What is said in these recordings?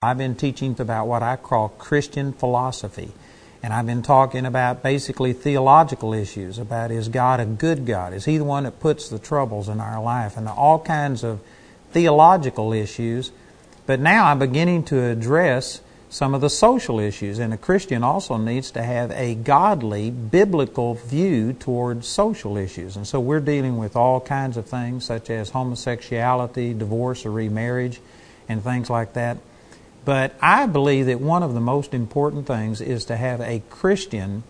I've been teaching about what I call Christian philosophy. And I've been talking about basically theological issues about is God a good God? Is He the one that puts the troubles in our life? And all kinds of theological issues. But now I'm beginning to address some of the social issues. And a Christian also needs to have a godly, biblical view towards social issues. And so we're dealing with all kinds of things such as homosexuality, divorce or remarriage, and things like that. But I believe that one of the most important things is to have a Christian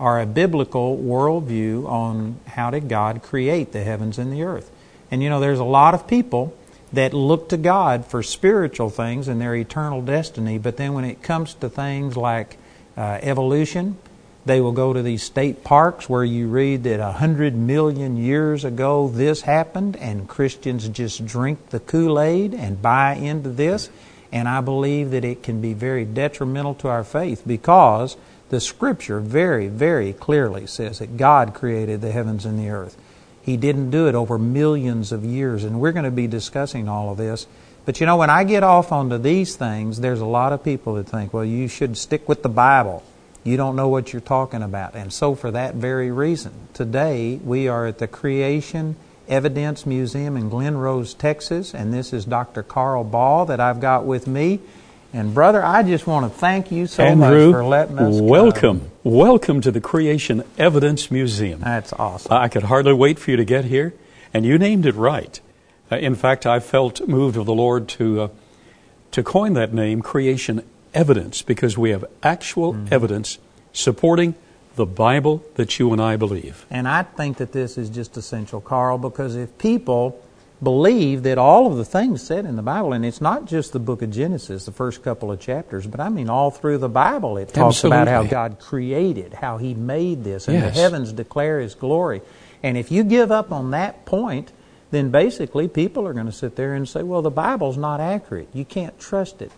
or a biblical worldview on how did God create the heavens and the earth. And you know, there's a lot of people that look to God for spiritual things and their eternal destiny, but then when it comes to things like uh, evolution, they will go to these state parks where you read that a hundred million years ago this happened, and Christians just drink the Kool Aid and buy into this. And I believe that it can be very detrimental to our faith because the Scripture very, very clearly says that God created the heavens and the earth. He didn't do it over millions of years, and we're going to be discussing all of this. But you know, when I get off onto these things, there's a lot of people that think, well, you should stick with the Bible. You don't know what you're talking about. And so, for that very reason, today we are at the Creation Evidence Museum in Glen Rose, Texas, and this is Dr. Carl Baugh that I've got with me. And brother, I just want to thank you so Andrew, much for letting us welcome, come. welcome to the Creation Evidence Museum. That's awesome. I could hardly wait for you to get here, and you named it right. Uh, in fact, I felt moved of the Lord to uh, to coin that name, Creation Evidence, because we have actual mm-hmm. evidence supporting the Bible that you and I believe. And I think that this is just essential, Carl, because if people believe that all of the things said in the Bible, and it's not just the book of Genesis, the first couple of chapters, but I mean all through the Bible, it talks Absolutely. about how God created, how He made this, and yes. the heavens declare His glory. And if you give up on that point, then basically people are going to sit there and say, well, the Bible's not accurate. You can't trust it.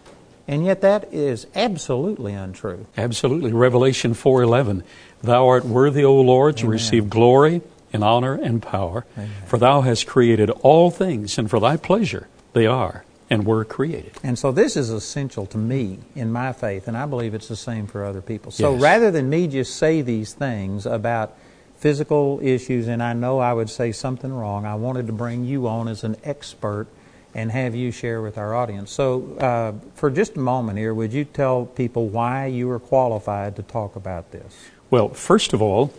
And yet that is absolutely untrue. Absolutely. Revelation 4:11, "Thou art worthy, O Lord, to Amen. receive glory and honor and power. Amen. For thou hast created all things, and for thy pleasure they are and were created. And so this is essential to me in my faith, and I believe it's the same for other people. So yes. rather than me just say these things about physical issues, and I know I would say something wrong, I wanted to bring you on as an expert and have you share with our audience. So, uh, for just a moment here, would you tell people why you are qualified to talk about this? Well, first of all,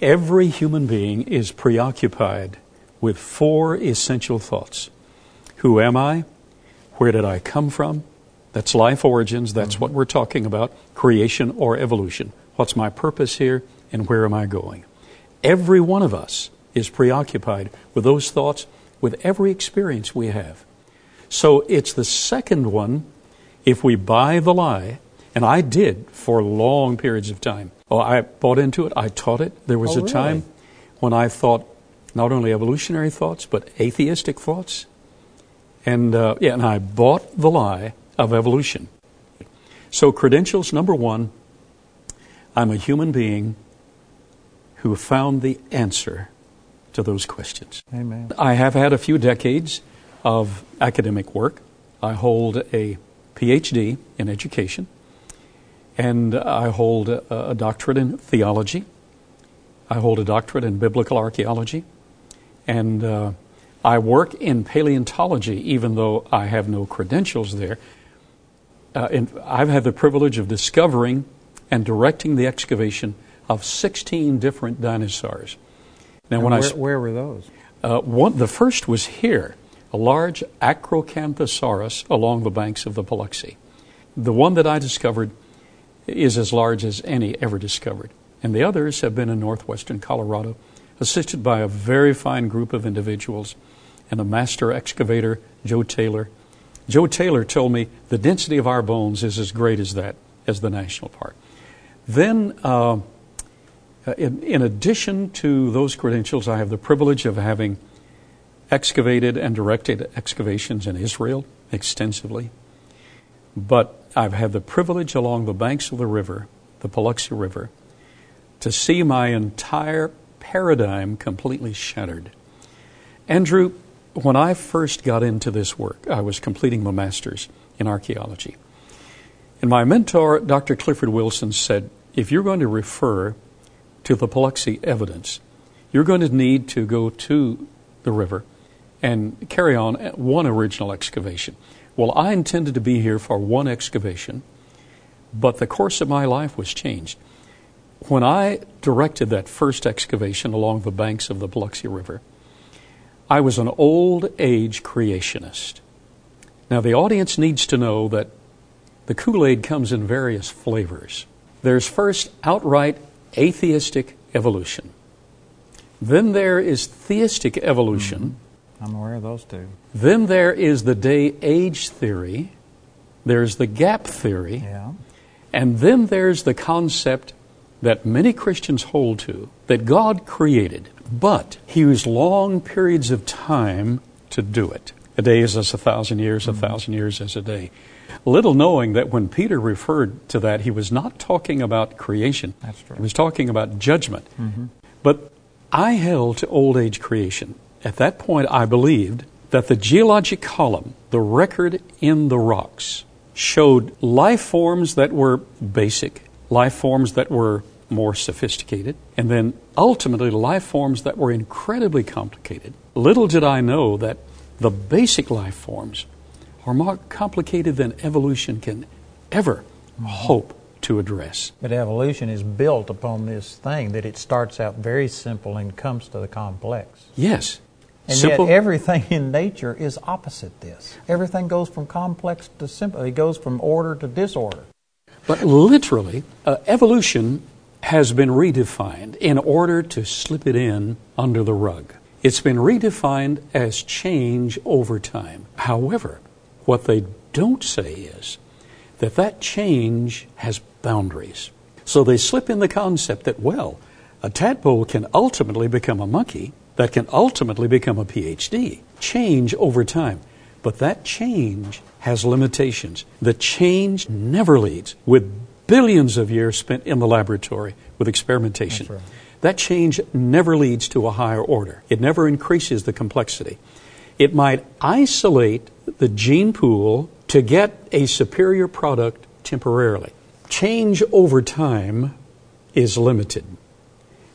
Every human being is preoccupied with four essential thoughts Who am I? Where did I come from? That's life origins. That's mm-hmm. what we're talking about creation or evolution. What's my purpose here and where am I going? Every one of us is preoccupied with those thoughts with every experience we have. So it's the second one, if we buy the lie, and I did for long periods of time. Oh, I bought into it. I taught it. There was oh, a really? time when I thought not only evolutionary thoughts, but atheistic thoughts. And, uh, yeah, and I bought the lie of evolution. So, credentials number one I'm a human being who found the answer to those questions. Amen. I have had a few decades of academic work. I hold a PhD in education and I hold a, a doctorate in theology. I hold a doctorate in biblical archaeology. And uh, I work in paleontology, even though I have no credentials there. Uh, I've had the privilege of discovering and directing the excavation of 16 different dinosaurs. Now, when where, I, where were those? Uh, one, the first was here, a large Acrocanthosaurus along the banks of the Paluxy. The one that I discovered is as large as any ever discovered. And the others have been in northwestern Colorado, assisted by a very fine group of individuals and a master excavator, Joe Taylor. Joe Taylor told me the density of our bones is as great as that, as the national park. Then, uh, in, in addition to those credentials, I have the privilege of having excavated and directed excavations in Israel extensively. But I've had the privilege along the banks of the river, the Paluxy River, to see my entire paradigm completely shattered. Andrew, when I first got into this work, I was completing my master's in archaeology. And my mentor, Dr. Clifford Wilson, said if you're going to refer to the Paluxy evidence, you're going to need to go to the river and carry on one original excavation. Well, I intended to be here for one excavation, but the course of my life was changed. When I directed that first excavation along the banks of the Paluxy River, I was an old age creationist. Now, the audience needs to know that the Kool Aid comes in various flavors. There's first outright atheistic evolution. Then there is theistic evolution. Mm-hmm. I'm aware of those two. Then there is the day age theory. There's the gap theory. Yeah. And then there's the concept that many Christians hold to that God created, but He used long periods of time to do it. A day is as a thousand years, mm-hmm. a thousand years as a day. Little knowing that when Peter referred to that, he was not talking about creation. That's true. He was talking about judgment. Mm-hmm. But I held to old age creation. At that point, I believed that the geologic column, the record in the rocks, showed life forms that were basic, life forms that were more sophisticated, and then ultimately life forms that were incredibly complicated. Little did I know that the basic life forms are more complicated than evolution can ever hope to address. But evolution is built upon this thing that it starts out very simple and comes to the complex. Yes. And simple. yet everything in nature is opposite this. Everything goes from complex to simple. It goes from order to disorder. But literally, uh, evolution has been redefined in order to slip it in under the rug. It's been redefined as change over time. However, what they don't say is that that change has boundaries. So they slip in the concept that, well, a tadpole can ultimately become a monkey, that can ultimately become a PhD. Change over time. But that change has limitations. The change never leads, with billions of years spent in the laboratory with experimentation. Right. That change never leads to a higher order. It never increases the complexity. It might isolate the gene pool to get a superior product temporarily. Change over time is limited.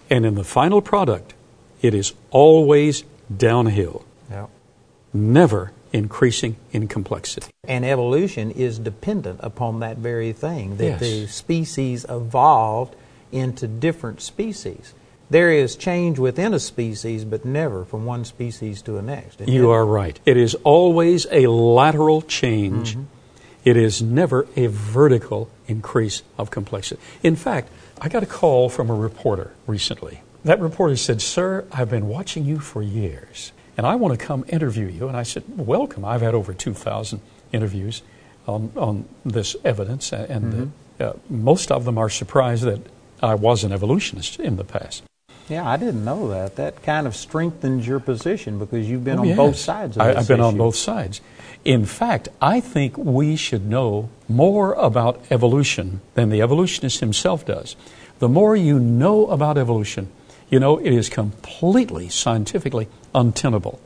And in the final product, it is always downhill, Yeah. never increasing in complexity. And evolution is dependent upon that very thing that Yes. the species evolved into different species. There is change within a species, but never from one species to the next. You it? are right. It is always a lateral change. Mm-hmm. It is never a vertical increase of complexity. In fact, I got a call from a reporter recently. That reporter said, Sir, I've been watching you for years, and I want to come interview you. And I said, Welcome. I've had over 2,000 interviews on, on this evidence, and uh, most of them are surprised that I was an evolutionist in the past. Yeah, I didn't know that. That kind of strengthens your position because you've been Oh, on yes. both sides of I, this I've been on both sides. In fact, I think we should know more about evolution than the evolutionist himself does. The more you know about evolution, you know it is completely scientifically untenable.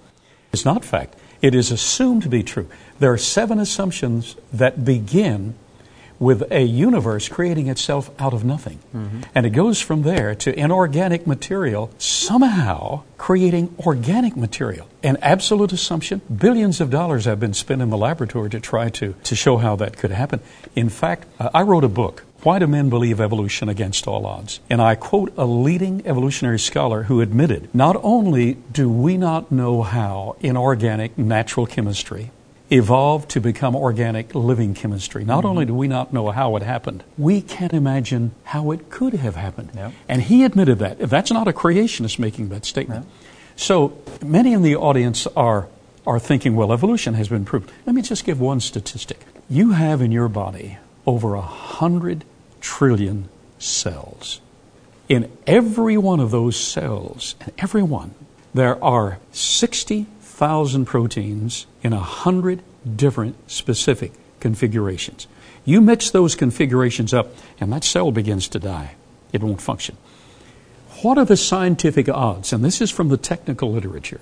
It's not fact. It is assumed to be true. There are seven assumptions that begin with a universe creating itself out of nothing. And it goes from there to inorganic material somehow creating organic material. An absolute assumption. Billions of dollars have been spent in the laboratory to try to, to show how that could happen. In fact, uh, I wrote a book. Why do men believe evolution against all odds? And I quote a leading evolutionary scholar who admitted not only do we not know how inorganic natural chemistry evolved to become organic living chemistry. Not mm-hmm. only do we not know how it happened, we can't imagine how it could have happened. Yep. And he admitted that. That's not a creationist making that statement. So many in the audience are, are thinking, well, evolution has been proved. Let me just give one statistic. You have in your body over a hundred trillion cells. In every one of those cells, in every one, there are 60,000 proteins in 100 different specific configurations. You mix those configurations up, and that cell begins to die. It won't function. What are the scientific odds? And this is from the technical literature.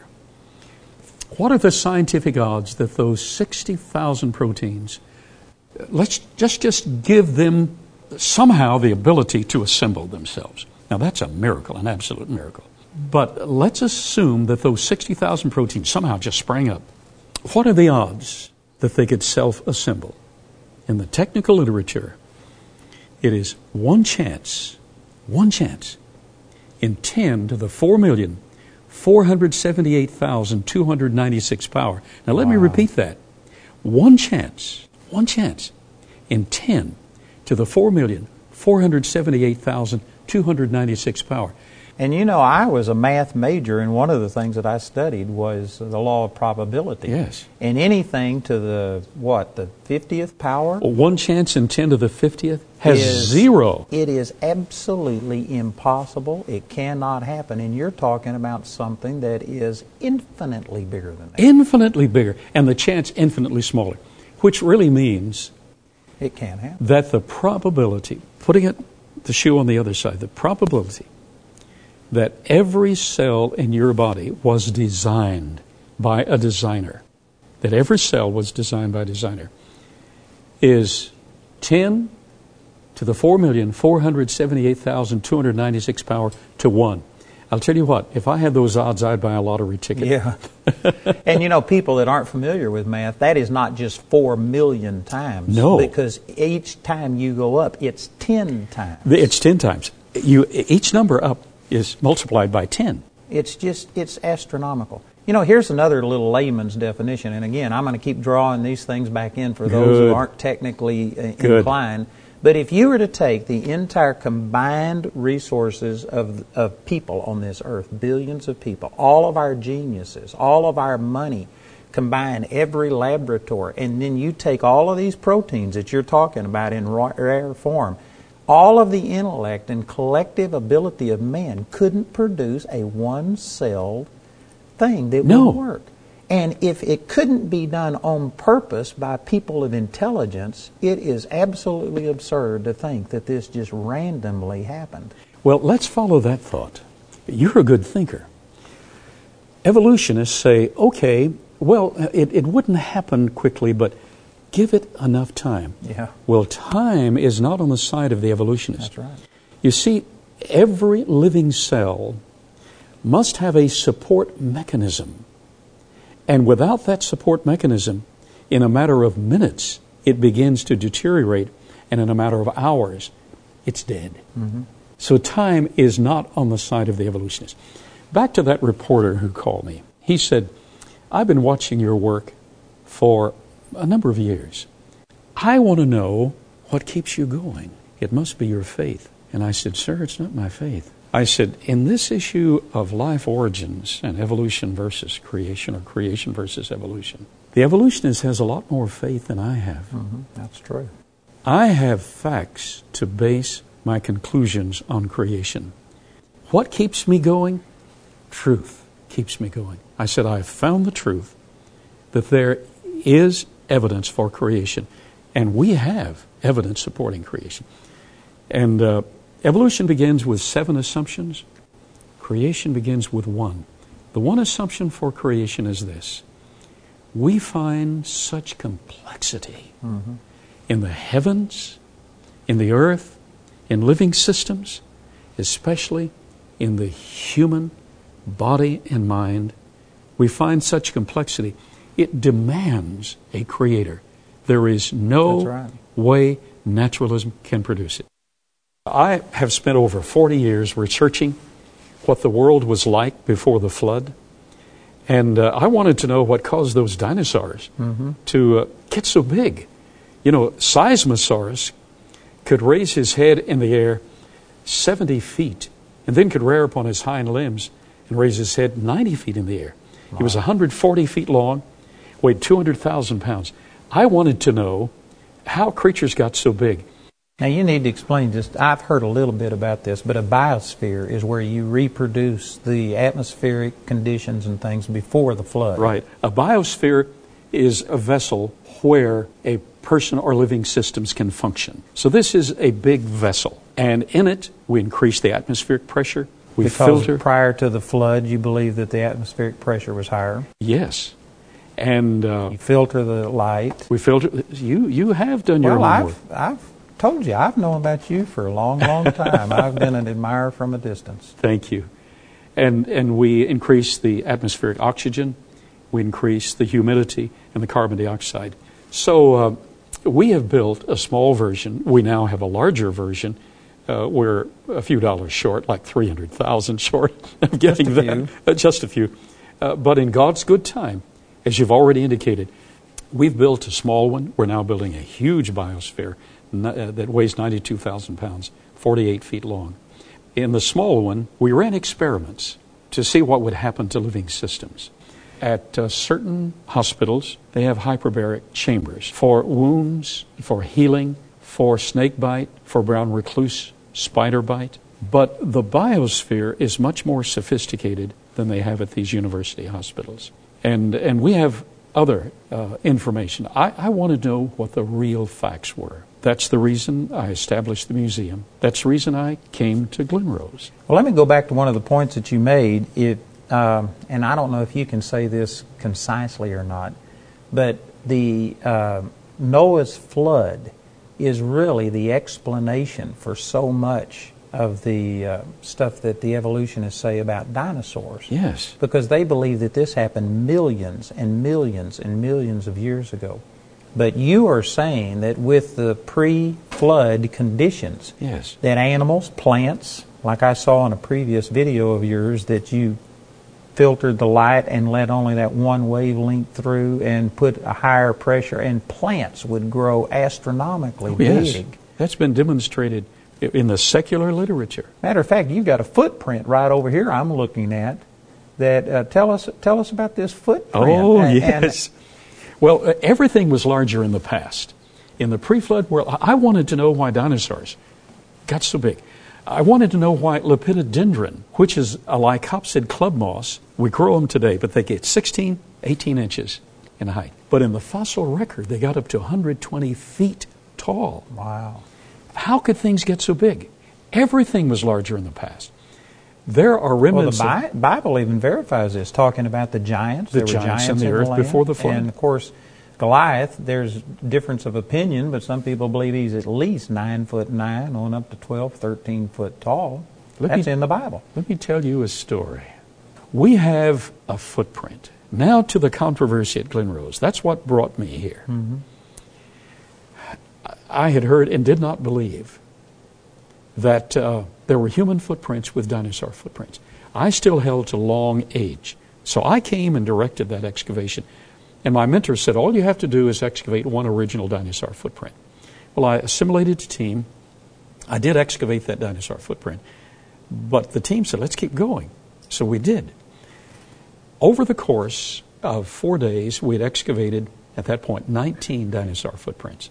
What are the scientific odds that those 60,000 proteins Let's just, just give them somehow the ability to assemble themselves. Now, that's a miracle, an absolute miracle. But let's assume that those 60,000 proteins somehow just sprang up. What are the odds that they could self assemble? In the technical literature, it is one chance, one chance in 10 to the 4 million 478,296 power. Now let wow. me repeat that. One chance, one chance in 10 to the 4,478,296 power. And you know, I was a math major, and one of the things that I studied was the law of probability. Yes. And anything to the, what, the 50th power? Well, one chance in 10 to the 50th has is, zero. It is absolutely impossible. It cannot happen. And you're talking about something that is infinitely bigger than that. Infinitely bigger. And the chance infinitely smaller. Which really means it can happen. That the probability, putting it the shoe on the other side, the probability that every cell in your body was designed by a designer, that every cell was designed by a designer, is 10 to the 4,478,296 power to 1. I'll tell you what, if I had those odds, I'd buy a lottery ticket. Yeah. and you know, people that aren't familiar with math, that is not just 4 million times. No. Because each time you go up, it's 10 times. It's 10 times. You, each number up is multiplied by 10. It's just, it's astronomical. You know, here's another little layman's definition, and again, I'm going to keep drawing these things back in for those Good. who aren't technically uh, Good. inclined. But if you were to take the entire combined resources of, of people on this earth, billions of people, all of our geniuses, all of our money, combine every laboratory, and then you take all of these proteins that you're talking about in rare form, all of the intellect and collective ability of man couldn't produce a one celled thing that no. would work. And if it couldn't be done on purpose by people of intelligence, it is absolutely absurd to think that this just randomly happened. Well, let's follow that thought. You're a good thinker. Evolutionists say, okay, well, it, it wouldn't happen quickly, but give it enough time. Yeah. Well, time is not on the side of the evolutionist. That's right. You see, every living cell must have a support mechanism and without that support mechanism, in a matter of minutes, it begins to deteriorate, and in a matter of hours, it's dead. Mm-hmm. So time is not on the side of the evolutionists. Back to that reporter who called me. He said, I've been watching your work for a number of years. I want to know what keeps you going. It must be your faith. And I said, Sir, it's not my faith. I said, in this issue of life origins and evolution versus creation or creation versus evolution, the evolutionist has a lot more faith than I have. Mm-hmm. That's true. I have facts to base my conclusions on creation. What keeps me going? Truth keeps me going. I said, I have found the truth that there is evidence for creation, and we have evidence supporting creation. And uh, Evolution begins with seven assumptions. Creation begins with one. The one assumption for creation is this we find such complexity mm-hmm. in the heavens, in the earth, in living systems, especially in the human body and mind. We find such complexity. It demands a creator. There is no right. way naturalism can produce it. I have spent over 40 years researching what the world was like before the flood. And uh, I wanted to know what caused those dinosaurs mm-hmm. to uh, get so big. You know, Seismosaurus could raise his head in the air 70 feet and then could rear upon his hind limbs and raise his head 90 feet in the air. Wow. He was 140 feet long, weighed 200,000 pounds. I wanted to know how creatures got so big. Now you need to explain just I've heard a little bit about this, but a biosphere is where you reproduce the atmospheric conditions and things before the flood. Right. A biosphere is a vessel where a person or living systems can function. So this is a big vessel, and in it we increase the atmospheric pressure. We because filter. prior to the flood, you believe that the atmospheric pressure was higher. Yes, And uh, You filter the light. we filter. You you have done your Well. I've, I've told you, I've known about you for a long, long time. I've been an admirer from a distance. Thank you. And, and we increase the atmospheric oxygen, we increase the humidity and the carbon dioxide. So uh, we have built a small version. We now have a larger version. Uh, we're a few dollars short, like 300,000 short of getting a that. Uh, just a few. Uh, but in God's good time, as you've already indicated, we've built a small one. We're now building a huge biosphere that weighs 92,000 pounds, 48 feet long. In the small one, we ran experiments to see what would happen to living systems. At uh, certain hospitals, they have hyperbaric chambers for wounds, for healing, for snake bite, for brown recluse spider bite. But the biosphere is much more sophisticated than they have at these university hospitals. And, and we have other uh, information. I, I want to know what the real facts were. That's the reason I established the museum. That's the reason I came to Glenrose. Well, let me go back to one of the points that you made. It, um, and I don't know if you can say this concisely or not, but the uh, Noah's flood is really the explanation for so much of the uh, stuff that the evolutionists say about dinosaurs. Yes. Because they believe that this happened millions and millions and millions of years ago. But you are saying that with the pre flood conditions, Yes. that animals, plants, like I saw in a previous video of yours, that you filtered the light and let only that one wavelength through and put a higher pressure, and plants would grow astronomically Oh, yes. big. That's been demonstrated in the secular literature. Matter of fact, you've got a footprint right over here I'm looking at. That uh, tell us tell us about this footprint. Oh, And- yes. Well, uh, everything was larger in the past. In the pre flood world, I I wanted to know why dinosaurs got so big. I wanted to know why lepidodendron, which is a lycopsid club moss, we grow them today, but they get 16, 18 inches in height. But in the fossil record, they got up to 120 feet tall. wow. How could things get so big? Everything was larger in the past. There are remnants. Well, the Bi- Bible even verifies this, talking about the giants. The there were giants giants in the earth land. before the flood. And of course, Goliath. There's difference of opinion, but some people believe he's at least nine foot nine, on up to 12, 13 foot tall. Let me- That's in the Bible. Let me tell you a story. We have a footprint. Now to the controversy at Glenrose. That's what brought me here. I had heard and did not believe that uh, there were human footprints with dinosaur footprints. I still held to long age. So I came and directed that excavation. And my mentor said, All you have to do is excavate one original dinosaur footprint. Well, I assimilated the team. I did excavate that dinosaur footprint. But the team said, let's keep going. So we did. Over the course of four days, we had excavated, at that point, 19 dinosaur footprints.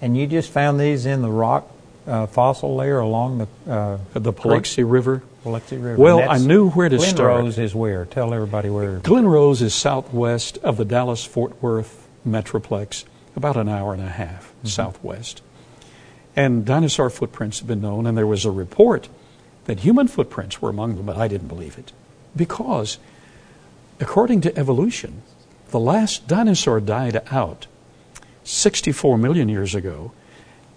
And you just found these in the rock uh, fossil layer along the uh, The Paluxy River. Paluxy River. Well, I knew where to Glen start. Glen Rose is where? Tell everybody where. Glenrose is southwest of the Dallas Fort Worth Metroplex, about an hour and a half southwest. And dinosaur footprints have been known, and there was a report that human footprints were among them, but I didn't believe it. Because, according to evolution, the last dinosaur died out 64 million years ago,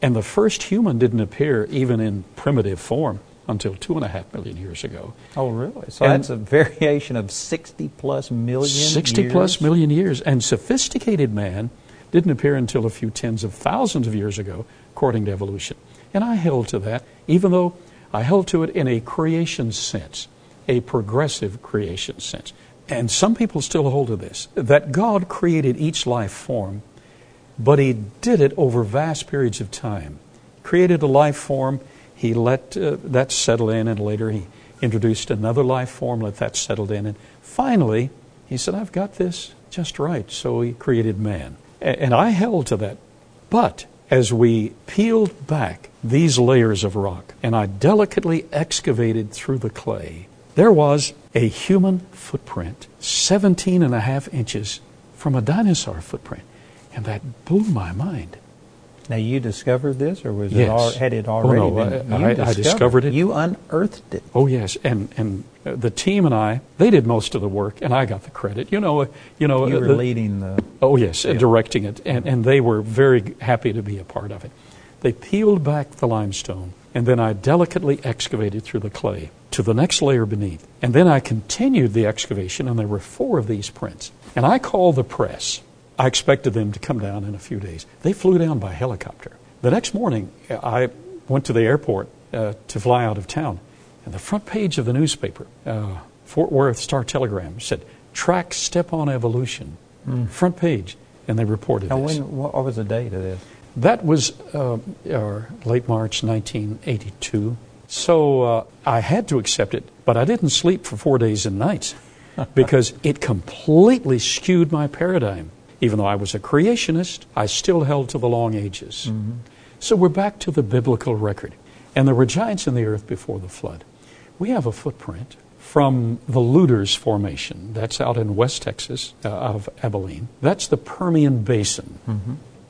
and the first human didn't appear even in primitive form until two and a half million years ago. Oh, really? So And- that's a variation of 60 plus million 60 years? plus million years. And sophisticated man didn't appear until a few tens of thousands of years ago, according to evolution. And I held to that, even though I held to it in a creation sense, a progressive creation sense. And some people still hold to this that God created each life form, but He did it over vast periods of time. Created a life form, He let uh, that settle in, and later He introduced another life form, let that settle in, and finally He said, I've got this just right. So He created man. A- And I held to that. But as we peeled back these layers of rock and I delicately excavated through the clay, there was a human footprint, 17 and a half inches from a dinosaur footprint. And that blew my mind. Now you discovered this, or was Yes. it al- had it already Oh, no, been? I- you I- discovered it. You unearthed it. Oh yes, and and the team and I, they did most of the work, and I got the credit. You know, you know. You uh, were the- leading the. Oh yes, uh, directing it, and and they were very happy to be a part of it. They peeled back the limestone, and then I delicately excavated through the clay to the next layer beneath, and then I continued the excavation, and there were four of these prints, and I called the press. I expected them to come down in a few days. They flew down by helicopter. The next morning, I went to the airport uh, to fly out of town, and the front page of the newspaper, uh, Fort Worth Star Telegram, said, Track Step on Evolution. Front page. And they reported Now, this. when, what was the date of this? That was uh, uh, late March 1982. So uh, I had to accept it, but I didn't sleep for four days and nights because it completely skewed my paradigm. Even though I was a creationist, I still held to the long ages. So we're back to the biblical record. And there were giants in the earth before the flood. We have a footprint from the Lueders Formation. That's out in West Texas, uh, of Abilene. That's the Permian Basin.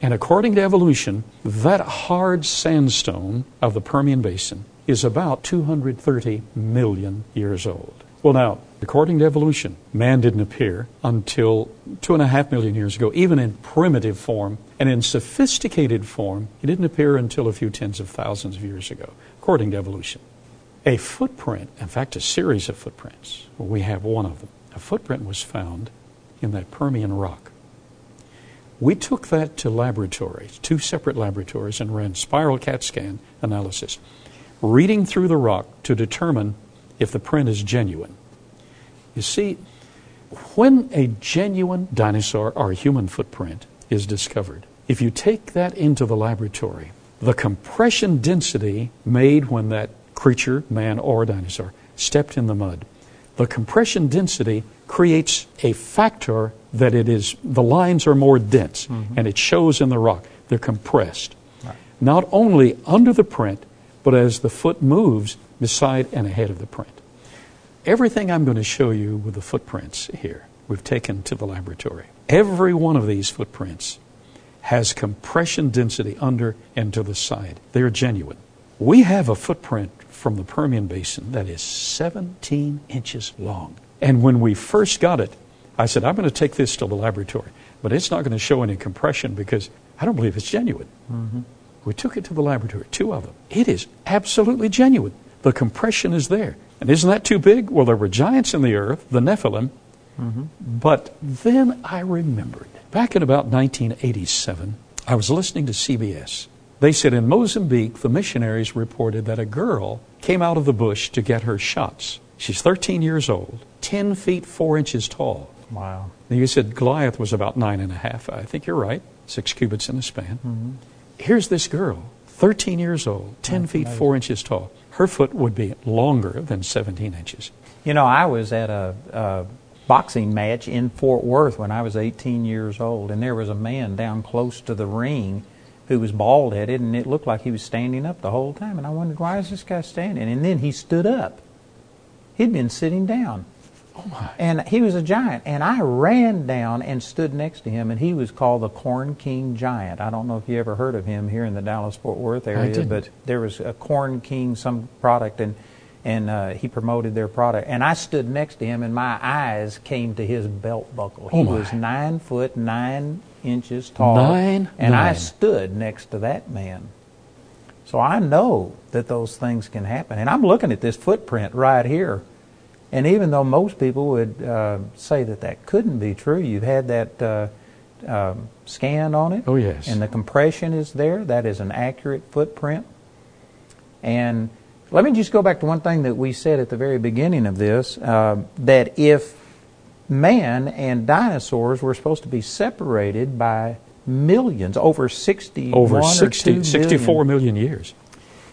And according to evolution, that hard sandstone of the Permian Basin is about 230 million years old. Well, now, according to evolution, man didn't appear until two and a half million years ago, even in primitive form. And in sophisticated form, he didn't appear until a few tens of thousands of years ago, according to evolution. A footprint, in fact, a series of footprints, we have one of them. A footprint was found in that Permian rock. We took that to laboratories, two separate laboratories, and ran spiral CAT scan analysis, reading through the rock to determine if the print is genuine. You see, when a genuine dinosaur or human footprint is discovered, if you take that into the laboratory, the compression density made when that creature, man or dinosaur, stepped in the mud, the compression density creates a factor that it is the lines are more dense mm-hmm. and it shows in the rock. They're compressed. Not only under the print but as the foot moves beside and ahead of the print everything i'm going to show you with the footprints here we've taken to the laboratory every one of these footprints has compression density under and to the side they're genuine we have a footprint from the Permian Basin that is 17 inches long. And when we first got it, I said, I'm going to take this to the laboratory, but it's not going to show any compression because I don't believe it's genuine. Mm-hmm. We took it to the laboratory, two of them. It is absolutely genuine. The compression is there. And isn't that too big? Well, there were giants in the earth, the Nephilim. Mm-hmm. But then I remembered, back in about 1987, I was listening to CBS. They said in Mozambique, the missionaries reported that a girl came out of the bush to get her shots. She's 13 years old, 10 feet 4 inches tall. Wow. Now, you said Goliath was about nine and a half. I think you're right. Six cubits in a span. Mm-hmm. Here's this girl, 13 years old, 10 feet 4 inches tall. Her foot would be longer than 17 inches. You know, I was at a, a boxing match in Fort Worth when I was 18 years old, and there was a man down close to the ring who was bald headed, and it looked like he was standing up the whole time. And I wondered, why is this guy standing? And then he stood up. He'd been sitting down. Oh. And he was a giant. And I ran down and stood next to him, and he was called the Corn King Giant. I don't know if you ever heard of him here in the Dallas Fort Worth area, but there was a Corn King, some product, and and uh, he promoted their product. And I stood next to him, and my eyes came to his belt buckle. He Oh, my. was nine foot nine inches tall, Nine, and I stood next to that man. So I know that those things can happen. And I'm looking at this footprint right here. And even though most people would uh, say that that couldn't be true, you've had that uh, um, scanned on it. Oh, yes. And the compression is there. That is an accurate footprint. And let me just go back to one thing that we said at the very beginning of this uh, that if man and dinosaurs were supposed to be separated by millions, over 60, Over or 60, two 64 billion, million years.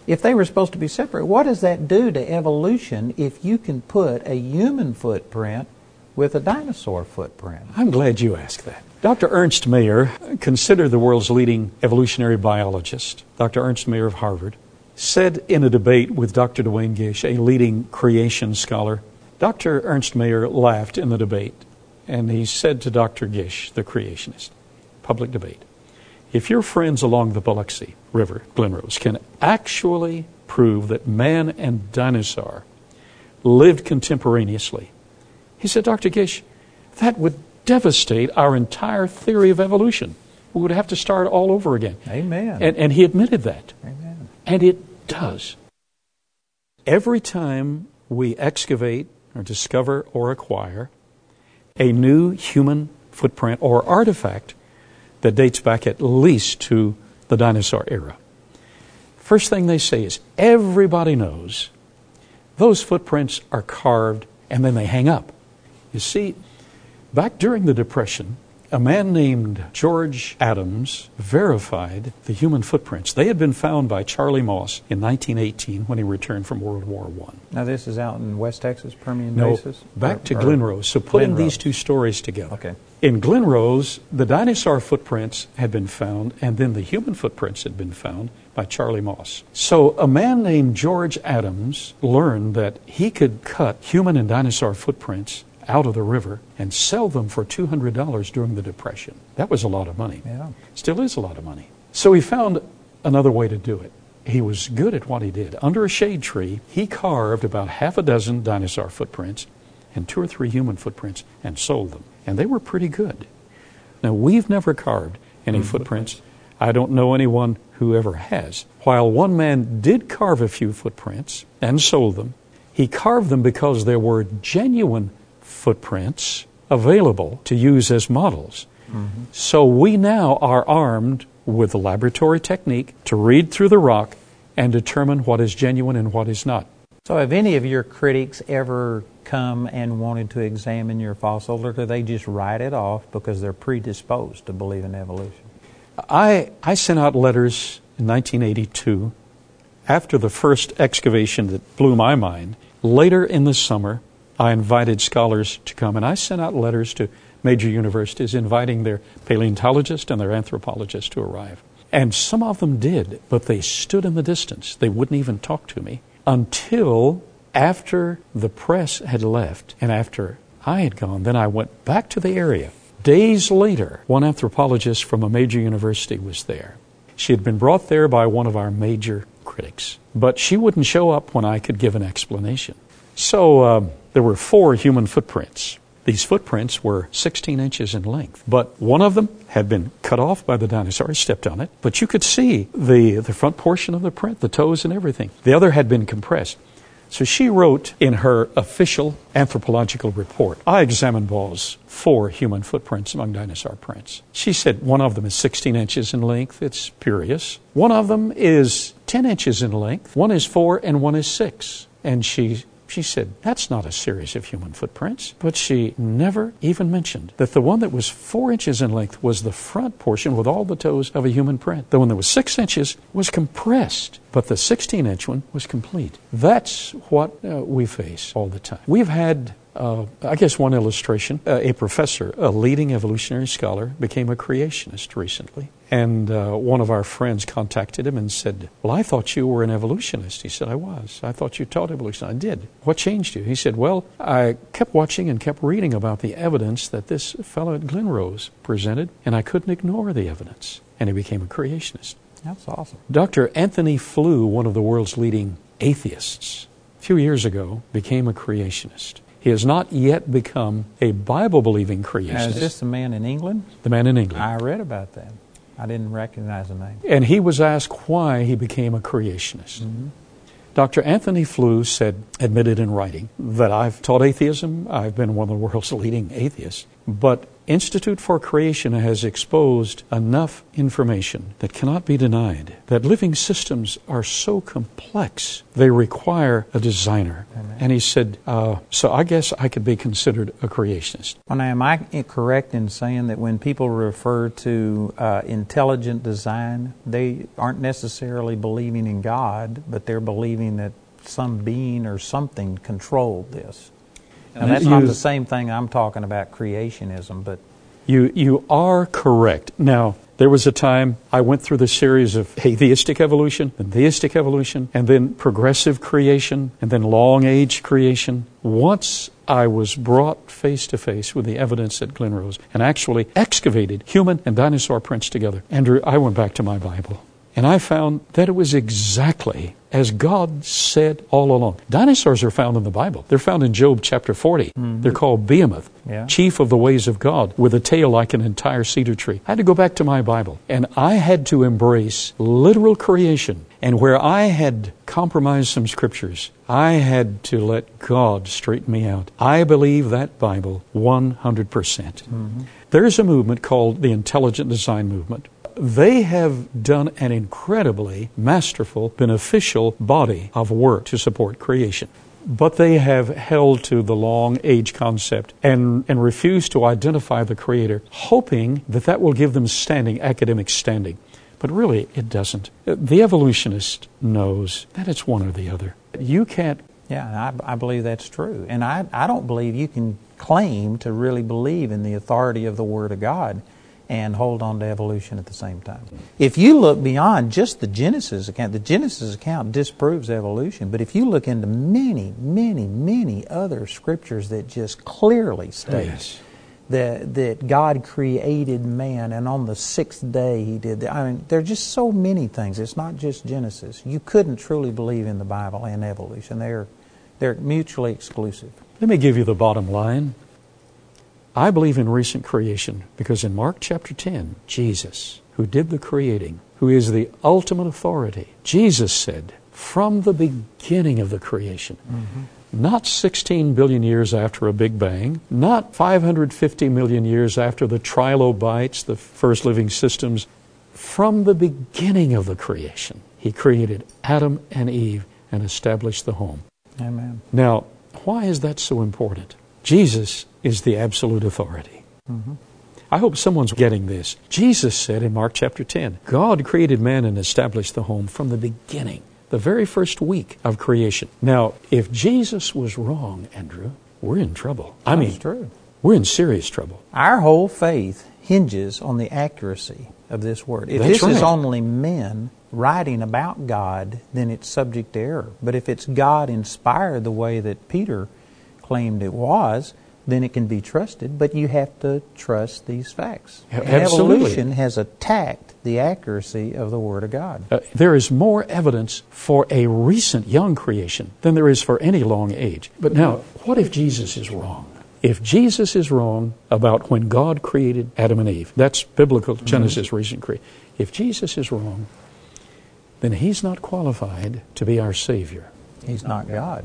If they were supposed to be separate, what does that do to evolution if you can put a human footprint with a dinosaur footprint? I'm glad you asked that. Dr. Ernst Mayr, considered the world's leading evolutionary biologist, Dr. Ernst Mayr of Harvard, said in a debate with Dr. Duane Gish, a leading creation scholar, Dr. Ernst Mayr laughed in the debate, and he said to Dr. Gish, the creationist, public debate, If your friends along the Paluxy River, Glenrose, can actually prove that man and dinosaur lived contemporaneously, he said, Dr. Gish, that would devastate our entire theory of evolution. We would have to start all over again. Amen. And, and he admitted that. Amen. And it does. Every time we excavate or discover or acquire a new human footprint or artifact that dates back at least to the dinosaur era, first thing they say is everybody knows those footprints are carved and then they hang up. You see, back during the Depression, a man named George Adams verified the human footprints. They had been found by Charlie Moss in 1918 when he returned from World War I. Now, this is out in West Texas, Permian No, Basin? back Or- to Glenrose. So putting Glenrose. these two stories together. Okay. In Glenrose, the dinosaur footprints had been found, and then the human footprints had been found by Charlie Moss. So a man named George Adams learned that he could cut human and dinosaur footprints out of the river and sell them for $200 during the Depression. That was a lot of money. Yeah. Still is a lot of money. So he found another way to do it. He was good at what he did. Under a shade tree, he carved about half a dozen dinosaur footprints and two or three human footprints and sold them. And they were pretty good. Now, we've never carved any mm-hmm. footprints. I don't know anyone who ever has. While one man did carve a few footprints and sold them, he carved them because there were genuine footprints available to use as models. Mm-hmm. So we now are armed with the laboratory technique to read through the rock and determine what is genuine and what is not. So, have any of your critics ever come and wanted to examine your fossil, or do they just write it off because they're predisposed to believe in evolution? I, I sent out letters in 1982 after the first excavation that blew my mind. Later in the summer, I invited scholars to come, and I sent out letters to major universities inviting their paleontologists and their anthropologists to arrive. And some of them did, but they stood in the distance. They wouldn't even talk to me until after the press had left and after I had gone. Then I went back to the area. Days later, one anthropologist from a major university was there. She had been brought there by one of our major critics, but she wouldn't show up when I could give an explanation. So um, there were four human footprints. These footprints were 16 inches in length, but one of them had been cut off by the dinosaur. Stepped on it, but you could see the, the front portion of the print, the toes and everything. The other had been compressed. So she wrote in her official anthropological report I examined Baugh's four human footprints among dinosaur prints. She said one of them is 16 inches in length, it's spurious. One of them is 10 inches in length, one is four, and one is six. And she she said, That's not a series of human footprints. But she never even mentioned that the one that was four inches in length was the front portion with all the toes of a human print. The one that was six inches was compressed, but the 16 inch one was complete. That's what uh, we face all the time. We've had uh, I guess one illustration uh, a professor, a leading evolutionary scholar, became a creationist recently. And uh, one of our friends contacted him and said, Well, I thought you were an evolutionist. He said, I was. I thought you taught evolution. I did. What changed you? He said, Well, I kept watching and kept reading about the evidence that this fellow at Glenrose presented, and I couldn't ignore the evidence. And he became a creationist. That's awesome. Dr. Antony Flew, one of the world's leading atheists, a few years ago became a creationist. He has not yet become a Bible believing Now, creationist. is this the man in England? the man in England. I read about that. I didn't recognize the name. And he was asked why he became a creationist. Mm-hmm. Dr. Antony Flew said, admitted in writing, that I've taught atheism, I've been one of the world's leading atheists, but Institute for Creation has exposed enough information that cannot be denied that living systems are so complex they require a designer. And he said, uh, so I guess I could be considered a creationist. Well, now, am I correct in saying that when people refer to uh, intelligent design, they aren't necessarily believing in God, but they're believing that some being or something controlled this? And that's not the same thing I'm talking about creationism, but You, you are correct. Now, There was a time I went through the series of atheistic evolution, and theistic evolution, and then progressive creation, and then long age creation. Once I was brought face to face with the evidence at Glen Rose and actually excavated human and dinosaur prints together. Andrew, I went back to my Bible. And I found that it was exactly as God said all along. Dinosaurs are found in the Bible. They're found in Job chapter 40. Mm-hmm. They're called Behemoth, yeah. chief of the ways of God, with a tail like an entire cedar tree. I had to go back to my Bible, and I had to embrace literal creation. And where I had compromised some scriptures, I had to let God straighten me out. I believe that Bible 100%. percent mm hmm There's a movement called the Intelligent Design Movement they have done an incredibly masterful, beneficial body of work to support creation. But they have held to the long age concept and, and refused to identify the Creator, hoping that that will give them standing, academic standing. But really, it doesn't. The evolutionist knows that it's one or the other. You can't. Yeah, I, I believe that's true. And I, I don't believe you can claim to really believe in the authority of the Word of God and hold on to evolution at the same time. If you look beyond just the Genesis account, the Genesis account disproves evolution, but if you look into many, many, many other scriptures that just clearly state yes. that, that God created man and on the sixth day he did that. I mean, there are just so many things. It's not just Genesis. You couldn't truly believe in the Bible and evolution. They're, they're mutually exclusive. Let me give you the bottom line. I believe in recent creation because in Mark chapter 10, Jesus, who did the creating, who is the ultimate authority, Jesus said, from the beginning of the creation, mm-hmm. not 16 billion years after a Big Bang, not 550 million years after the trilobites, the first living systems, from the beginning of the creation, He created Adam and Eve and established the home. Amen. Now, why is that so important? Jesus is the absolute authority. Mm-hmm. I hope someone's getting this. Jesus said in Mark chapter 10 God created man and established the home from the beginning, the very first week of creation. Now, if Jesus was wrong, Andrew, we're in trouble. I mean, true. We're in serious trouble. Our whole faith hinges on the accuracy of this word. If That's this right. is only men writing about God, then it's subject to error. But if it's God inspired the way that Peter claimed it was, then it can be trusted, but you have to trust these facts. Absolutely. Evolution has attacked the accuracy of the Word of God. Uh, there is more evidence for a recent young creation than there is for any long age. But now, what if Jesus is wrong? If Jesus is wrong about when God created Adam and Eve, that's biblical mm-hmm. Genesis mm-hmm. recent creation. If Jesus is wrong, then he's not qualified to be our Savior. He's not God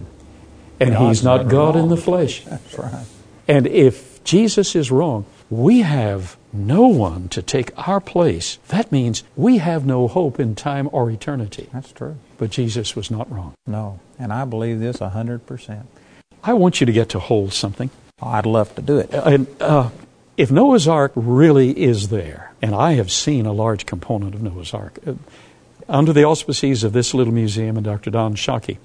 and he's not God in the flesh. That's right. And if Jesus is wrong, we have no one to take our place. That means we have no hope in time or eternity. That's true. But Jesus was not wrong. No, and I believe this 100%. I want you to get to hold something. Oh, I'd love to do it. And uh, if Noah's Ark really is there, and I have seen a large component of Noah's Ark, uh, under the auspices of this little museum and Dr. Don Shockey,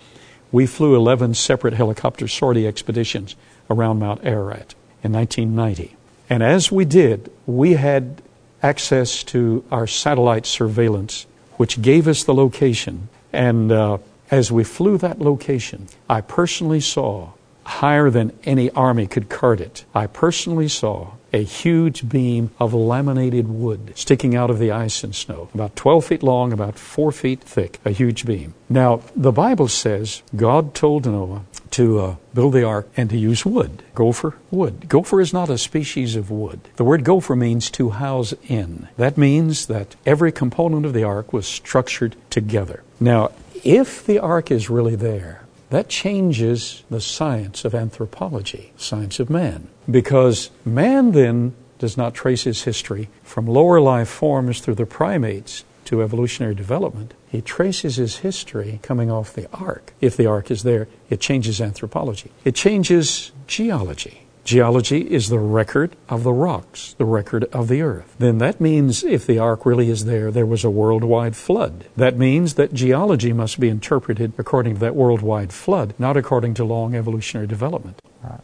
we flew 11 separate helicopter sortie expeditions around Mount Ararat in 1990. And as we did, we had access to our satellite surveillance, which gave us the location. And uh, as we flew that location, I personally saw, higher than any army could cart it, I personally saw a huge beam of laminated wood sticking out of the ice and snow, about 12 feet long, about 4 feet thick, a huge beam. Now, the Bible says God told Noah to uh, build the ark and to use wood, gopher wood. Gopher is not a species of wood. The word gopher means to house in. That means that every component of the ark was structured together. Now, if the ark is really there, that changes the science of anthropology, science of man. Because man then does not trace his history from lower life forms through the primates to evolutionary development. He traces his history coming off the ark. If the ark is there, it changes anthropology. It changes geology. Geology is the record of the rocks, the record of the earth. Then that means if the ark really is there, there was a worldwide flood. That means that geology must be interpreted according to that worldwide flood, not according to long evolutionary development. Right.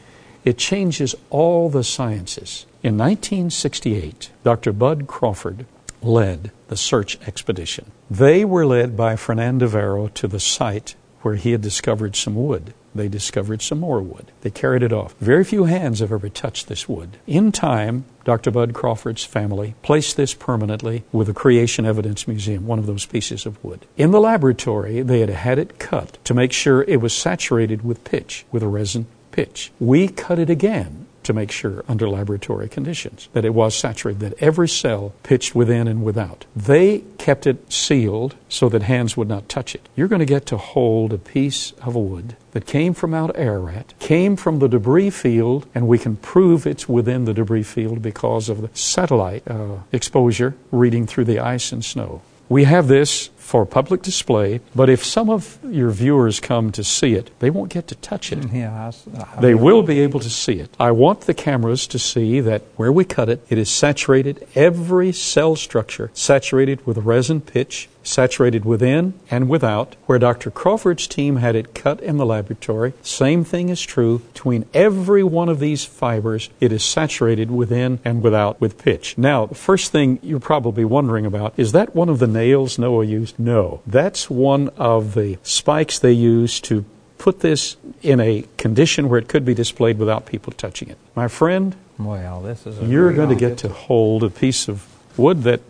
It changes all the sciences. In 1968, Dr. Bud Crawford led the search expedition. They were led by Fernand Navarra to the site where he had discovered some wood. They discovered some more wood. They carried it off. Very few hands have ever touched this wood. In time, Dr. Bud Crawford's family placed this permanently with the Creation Evidence Museum, one of those pieces of wood. In the laboratory, they had had it cut to make sure it was saturated with pitch, with a resin pitch. We cut it again to make sure under laboratory conditions that it was saturated, that every cell pitched within and without. They kept it sealed so that hands would not touch it. You're going to get to hold a piece of wood that came from Mount Ararat, came from the debris field, and we can prove it's within the debris field because of the satellite uh, exposure reading through the ice and snow. We have this for public display, but if some of your viewers come to see it, they won't get to touch it. Yeah, I, I They will be able to see it. I want the cameras to see that where we cut it, it is saturated, every cell structure saturated with resin pitch, saturated within and without. Where Dr. Crawford's team had it cut in the laboratory, same thing is true between every one of these fibers. It is saturated within and without with pitch. Now, the first thing you're probably wondering about is that one of the nails Noah used? No. That's one of the spikes they used to put this in a condition where it could be displayed without people touching it. My friend, well, this is. A you're going to idea. get to hold a piece of wood that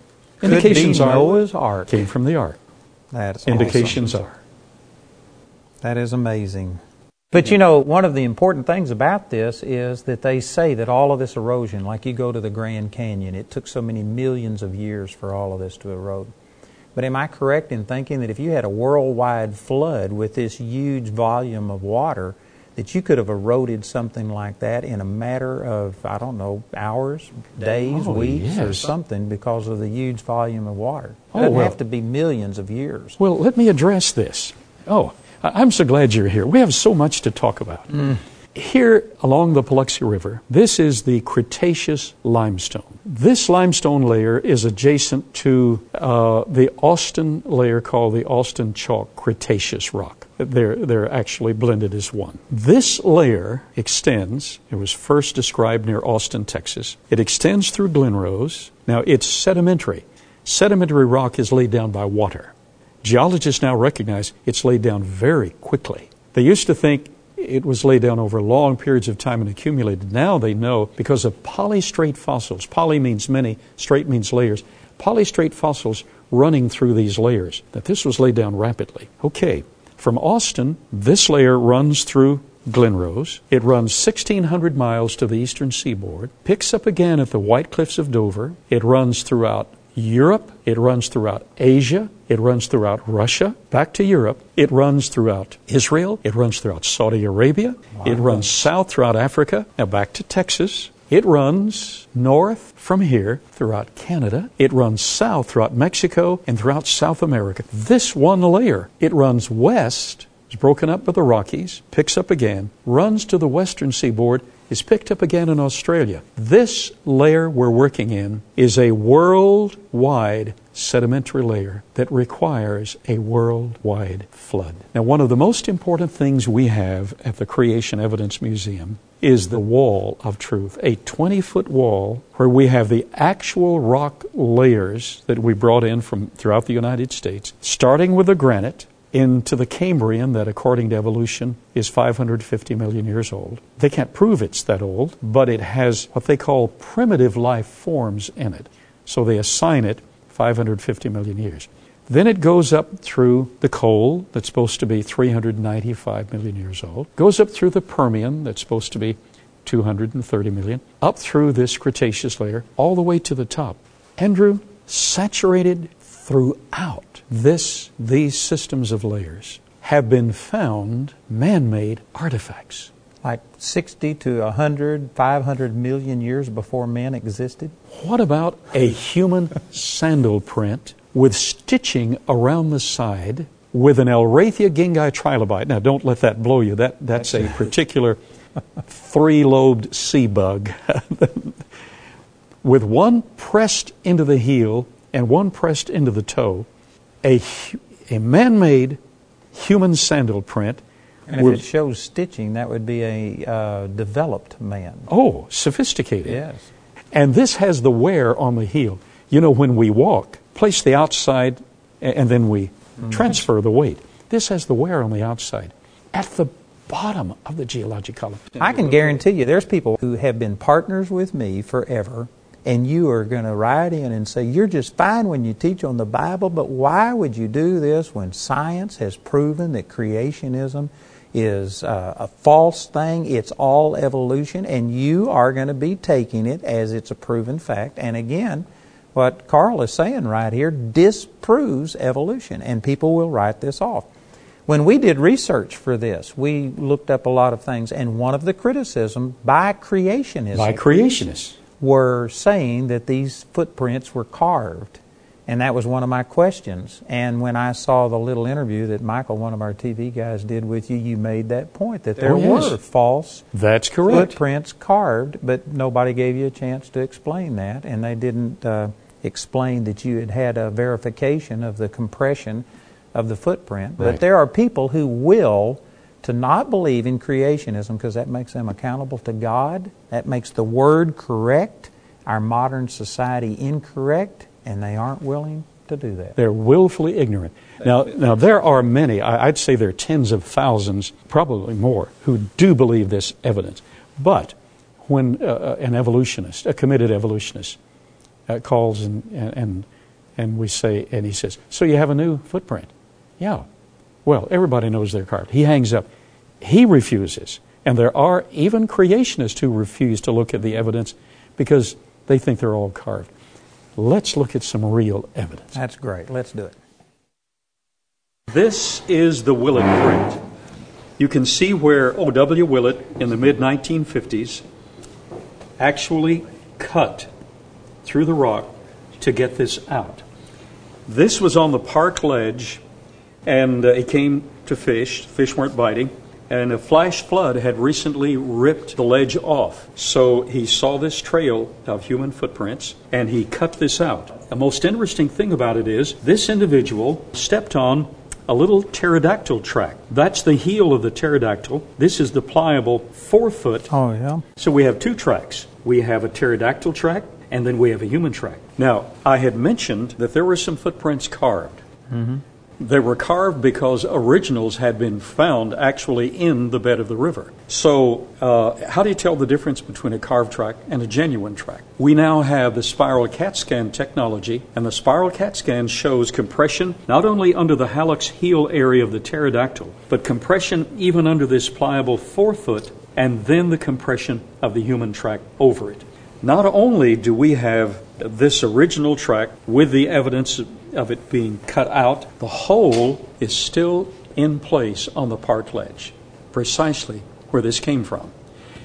indications are Noah's Ark. came from the ark. That's Indications are. That is amazing. But you know, one of the important things about this is that they say that all of this erosion, like you go to the Grand Canyon, it took so many millions of years for all of this to erode. But am I correct in thinking that if you had a worldwide flood with this huge volume of water, that you could have eroded something like that in a matter of, I don't know, hours, days, Oh, weeks, or something because of the huge volume of water? It Oh, doesn't well. have to be millions of years. Well, let me address this. Oh, I'm so glad you're here. We have so much to talk about. Mm. Here along the Paluxy River, this is the Cretaceous limestone. This limestone layer is adjacent to uh, the Austin layer called the Austin Chalk Cretaceous rock. They're, they're actually blended as one. This layer extends, it was first described near Austin, Texas. It extends through Glen Rose. Now, it's sedimentary. Sedimentary rock is laid down by water. Geologists now recognize it's laid down very quickly. They used to think it was laid down over long periods of time and accumulated. Now they know because of polystrate fossils. Poly means many, straight means layers. Polystrate fossils running through these layers, that this was laid down rapidly. Okay, from Austin, this layer runs through Glen Rose. It runs 1,600 miles to the eastern seaboard, picks up again at the White Cliffs of Dover. It runs throughout Europe, it runs throughout Asia, it runs throughout Russia, back to Europe, it runs throughout Israel, it runs throughout Saudi Arabia, it runs south throughout Africa, now back to Texas. It runs north from here throughout Canada. It runs south throughout Mexico and throughout South America. This one layer, it runs west, is broken up by the Rockies, picks up again, runs to the western seaboard, is picked up again in Australia. This layer we're working in is a worldwide sedimentary layer that requires a worldwide flood. Now, one of the most important things we have at the Creation Evidence Museum is the wall of truth, a 20 foot wall where we have the actual rock layers that we brought in from throughout the United States, starting with the granite into the Cambrian that, according to evolution, is 550 million years old. They can't prove it's that old, but it has what they call primitive life forms in it. So they assign it 550 million years. Then it goes up through the coal, that's supposed to be 395 million years old, goes up through the Permian, that's supposed to be 230 million, up through this Cretaceous layer, all the way to the top. Andrew, saturated throughout this, these systems of layers have been found man made artifacts. Like 60 to 100, 500 million years before man existed? What about a human sandal print with stitching around the side with an Elrathia kingii trilobite? Now, don't let that blow you. That, that's a particular three lobed sea bug. with one pressed into the heel and one pressed into the toe, a, a man made human sandal print. And if it shows stitching, that would be a uh, developed man. oh, sophisticated. Yes. And this has the wear on the heel. You know, when we walk, place the outside and then we mm-hmm. transfer the weight. This has the wear on the outside. At the bottom of the geologic column. I can guarantee you there's people who have been partners with me forever and you are going to write in and say, You're just fine when you teach on the Bible, but why would you do this when science has proven that creationism is uh, a false thing? It's all evolution, and you are going to be taking it as it's a proven fact. And again, what Carl is saying right here disproves evolution, and people will write this off. When we did research for this, we looked up a lot of things, and one of the criticisms by creationists by creationists were saying that these footprints were carved. And that was one of my questions. And when I saw the little interview that Michael, one of our TV guys, did with you, you made that point that there oh, were false That's correct. footprints carved, but nobody gave you a chance to explain that. And they didn't uh, explain that you had had a verification of the compression of the footprint. Right. But there are people who will to not believe in creationism because that makes them accountable to God, that makes the Word correct, our modern society incorrect, and they aren't willing to do that. They're willfully ignorant. Now, now there are many, I'd say there are tens of thousands, probably more, who do believe this evidence. But when uh, uh an evolutionist, a committed evolutionist, uh, calls and, and, and we say, and he says, So you have a new footprint? Yeah. Well, everybody knows they're carved. He hangs up. He refuses. And there are even creationists who refuse to look at the evidence because they think they're all carved. Let's look at some real evidence. That's great. Let's do it. This is the Willett print. You can see where O.W. Willett in the mid 1950s actually cut through the rock to get this out. This was on the park ledge and uh, he came to fish. Fish weren't biting. And a flash flood had recently ripped the ledge off. So he saw this trail of human footprints and he cut this out. The most interesting thing about it is this individual stepped on a little pterodactyl track. That's the heel of the pterodactyl. This is the pliable forefoot. Oh, yeah. So we have two tracks. We have a pterodactyl track and then we have a human track. Now, I had mentioned that there were some footprints carved. Mm-hmm. They were carved because originals had been found actually in the bed of the river. So, uh, how do you tell the difference between a carved track and a genuine track? We now have the spiral CAT scan technology, and the spiral CAT scan shows compression not only under the hallux heel area of the pterodactyl, but compression even under this pliable forefoot, and then the compression of the human track over it. Not only do we have this original track with the evidence of it being cut out, the hole is still in place on the park ledge, precisely where this came from.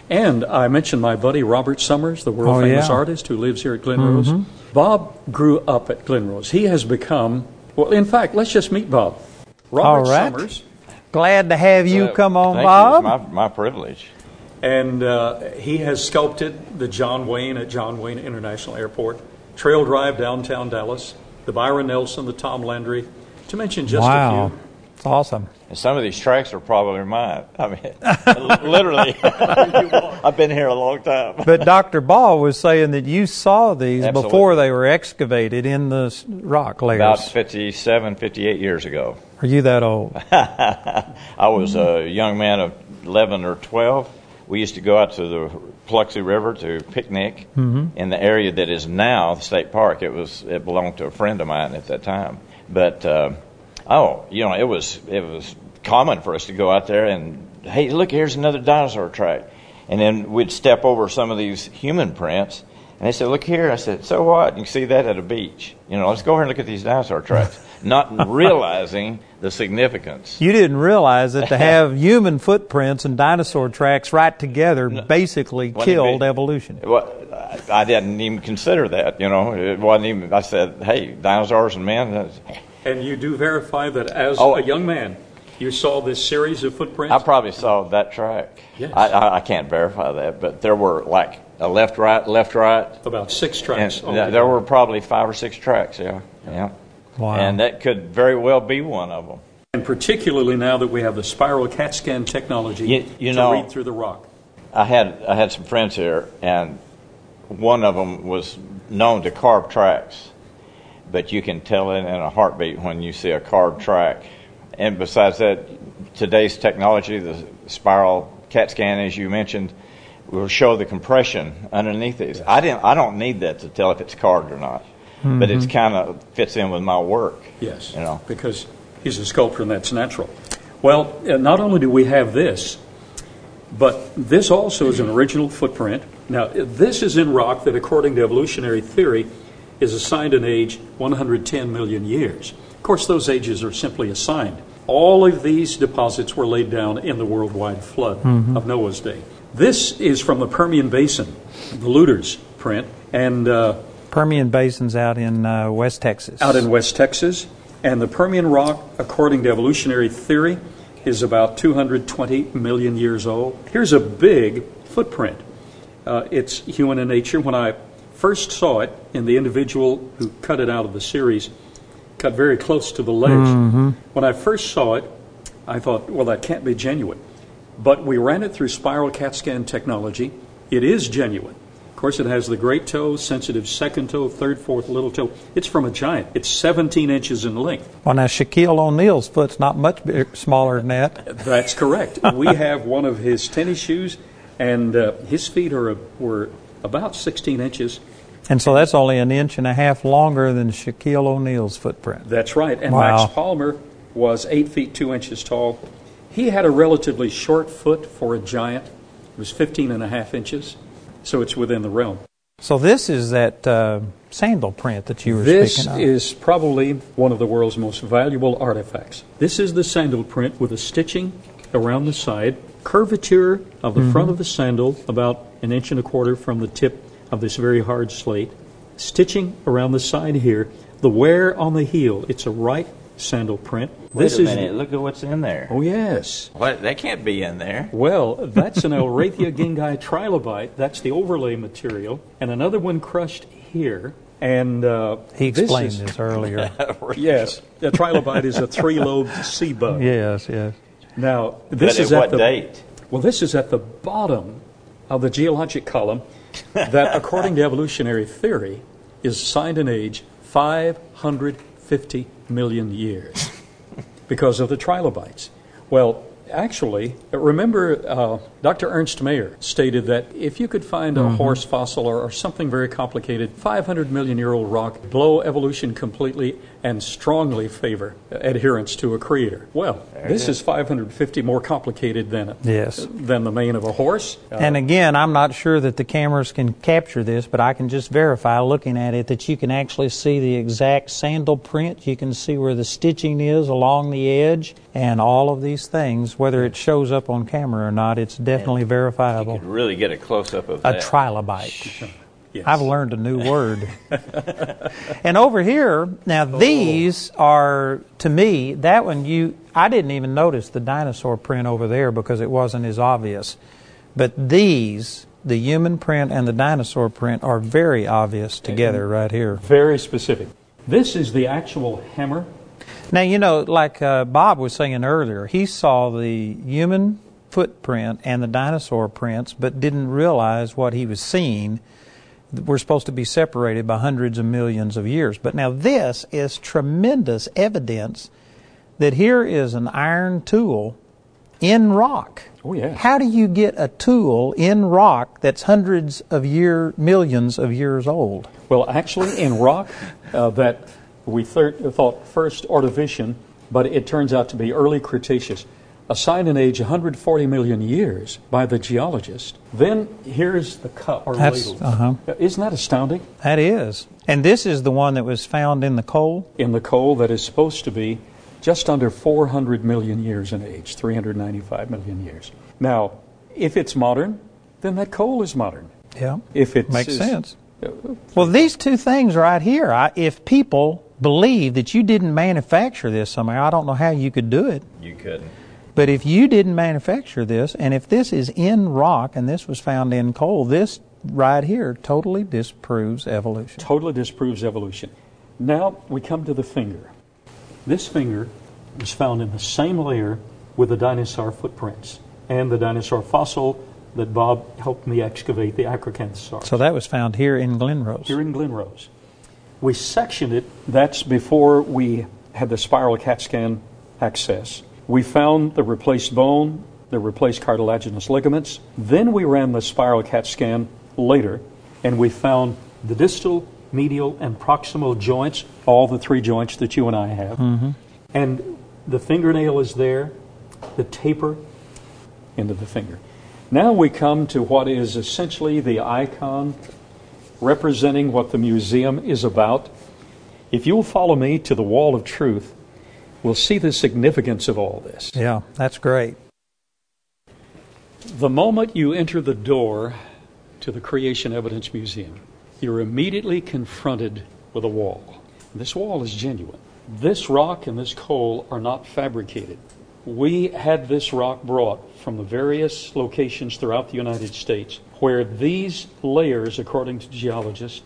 And I mentioned my buddy Robert Summers, the world oh, famous yeah. artist who lives here at Glen Rose. Mm-hmm. Bob grew up at Glen Rose. He has become, well, in fact, let's just meet Bob. Robert All right. Summers. Glad to have you come on, Bob. You. It's my, my privilege. And uh, he has sculpted the John Wayne at John Wayne International Airport, Trail Drive downtown Dallas, the Byron Nelson, the Tom Landry, to mention just wow. a few. It's awesome. And some of these tracks are probably mine. I mean, literally, I've been here a long time. but Dr. Baugh was saying that you saw these Absolutely. before they were excavated in the rock layers. About 57, 58 years ago. Are you that old? I was a young man of 11 or 12. We used to go out to the Paluxy River to picnic mm-hmm. in the area that is now the state park. It was it belonged to a friend of mine at that time. But uh, oh, you know, it was it was common for us to go out there and hey, look, here's another dinosaur track, and then we'd step over some of these human prints. And they said, "Look here." I said, "So what? You can see that at a beach. You know, let's go over and look at these dinosaur tracks." Not realizing the significance. You didn't realize that to have human footprints and dinosaur tracks right together basically killed evolution. Well, I didn't even consider that. You know, it wasn't even. I said, "Hey, dinosaurs and men." And you do verify that as oh, a young man, you saw this series of footprints. I probably saw that track. Yes. I, I, I can't verify that, but there were like a left, right, left, right. About six tracks. And there were probably five or six tracks. Yeah, yeah. Yeah. Wow. And that could very well be one of them. And particularly now that we have the spiral CAT scan technology you, you to know, read through the rock. I had I had some friends here, and one of them was known to carve tracks. but you can tell it in a heartbeat when you see a carved track. And besides that, today's technology, the spiral CAT scan, as you mentioned, will show the compression underneath these. I didn't. I don't need that to tell if it's carved or not, mm-hmm. but it kind of fits in with my work. Yes, you know, because he's a sculptor and that's natural. Well, uh, not only do we have this, but this also is an original footprint. Now, this is in rock that, according to evolutionary theory, is assigned an age 110 million years. Of course, those ages are simply assigned. All of these deposits were laid down in the worldwide flood mm-hmm. of Noah's day. This is from the Permian Basin, the Lueders print, and uh, Permian Basin's out in uh, West Texas. Out in West Texas, and the Permian rock, according to evolutionary theory, is about 220 million years old. Here's a big footprint. Uh, it's human in nature. When I first saw it in the individual who cut it out of the series, cut very close to the ledge. Mm-hmm. When I first saw it, I thought, well, that can't be genuine. But we ran it through spiral CAT scan technology. It is genuine. Of course, it has the great toe, sensitive second toe, third, fourth, little toe. It's from a giant. It's 17 inches in length. Well, now Shaquille O'Neal's foot's not much bigger, smaller than that. That's correct. we have one of his tennis shoes, and uh, his feet are were about 16 inches. And so that's only an inch and a half longer than Shaquille O'Neal's footprint. That's right. And wow. Max Palmer was eight feet two inches tall. He had a relatively short foot for a giant. It was 15 and a half inches, so it's within the realm. So this is that uh, sandal print that you were this speaking of. This is probably one of the world's most valuable artifacts. This is the sandal print with a stitching around the side, curvature of the mm-hmm. front of the sandal about an inch and a quarter from the tip of this very hard slate, stitching around the side here, the wear on the heel. It's a right sandal print. Wait this a minute. Look at what's in there. Oh, yes. What? That can't be in there. Well, that's an Elrathia kingii trilobite. That's the overlay material. And another one crushed here. And uh, he explained this, this earlier. yes, a trilobite is a three-lobed sea bug. Yes, yes. Now this but is at, what the date? Well, this is at the bottom of the geologic column, that, according to evolutionary theory, is signed an age 550 million years because of the trilobites. Well, Actually, remember uh, Dr. Ernst Mayr stated that if you could find a mm-hmm. horse fossil or, or, something very complicated, 500 million year old rock, blow evolution completely and strongly favor adherence to a creator. Well, there this is. is 550 more complicated than, yes. than the mane of a horse. Uh, and again, I'm not sure that the cameras can capture this, but I can just verify looking at it that you can actually see the exact sandal print. You can see where the stitching is along the edge and all of these things, whether it shows up on camera or not, it's definitely and verifiable. You could really get a close up of a that. trilobite. Yes. I've learned a new word. and over here, now oh. these are to me that one you I didn't even notice the dinosaur print over there because it wasn't as obvious. But these, the human print and the dinosaur print are very obvious together and right here. Very specific. This is the actual hammer now, you know, like uh, Bob was saying earlier, he saw the human footprint and the dinosaur prints, but didn't realize what he was seeing. We're supposed to be separated by hundreds of millions of years. But now, this is tremendous evidence that here is an iron tool in rock. Oh, yeah. How do you get a tool in rock that's hundreds of year, millions of years old? Well, actually, in rock uh, that we thought first Ordovician, but it turns out to be early Cretaceous, assigned an age 140 million years by the geologist. Then here's the cup or That's, ladle. Uh-huh. Isn't that astounding? That is. And this is the one that was found in the coal? In the coal that is supposed to be just under 400 million years in age, 395 million years. Now, if it's modern, then that coal is modern. Yeah. If it makes sense. Uh, well, these two things right here, I, if people believe that you didn't manufacture this somehow, I don't know how you could do it. You couldn't. But if you didn't manufacture this, and if this is in rock and this was found in coal, this right here totally disproves evolution. Totally disproves evolution. Now we come to the finger. This finger was found in the same layer with the dinosaur footprints and the dinosaur fossil that Bob helped me excavate, the Acrocanthosaurus. So that was found here in Glen Rose. Here in Glen Rose. We sectioned it. That's before we had the spiral CAT scan access. We found the replaced bone, the replaced cartilaginous ligaments. Then we ran the spiral CAT scan later, and we found the distal, medial, and proximal joints, all the three joints that you and I have. Mm-hmm. And the fingernail is there, the taper into the finger. Now we come to what is essentially the icon representing what the museum is about. If you'll follow me to the wall of truth, we'll see the significance of all this. Yeah, that's great. The moment you enter the door to the Creation Evidence Museum, you're immediately confronted with a wall. This wall is genuine. This rock and this coal are not fabricated. We had this rock brought from the various locations throughout the United States where these layers, according to geologists,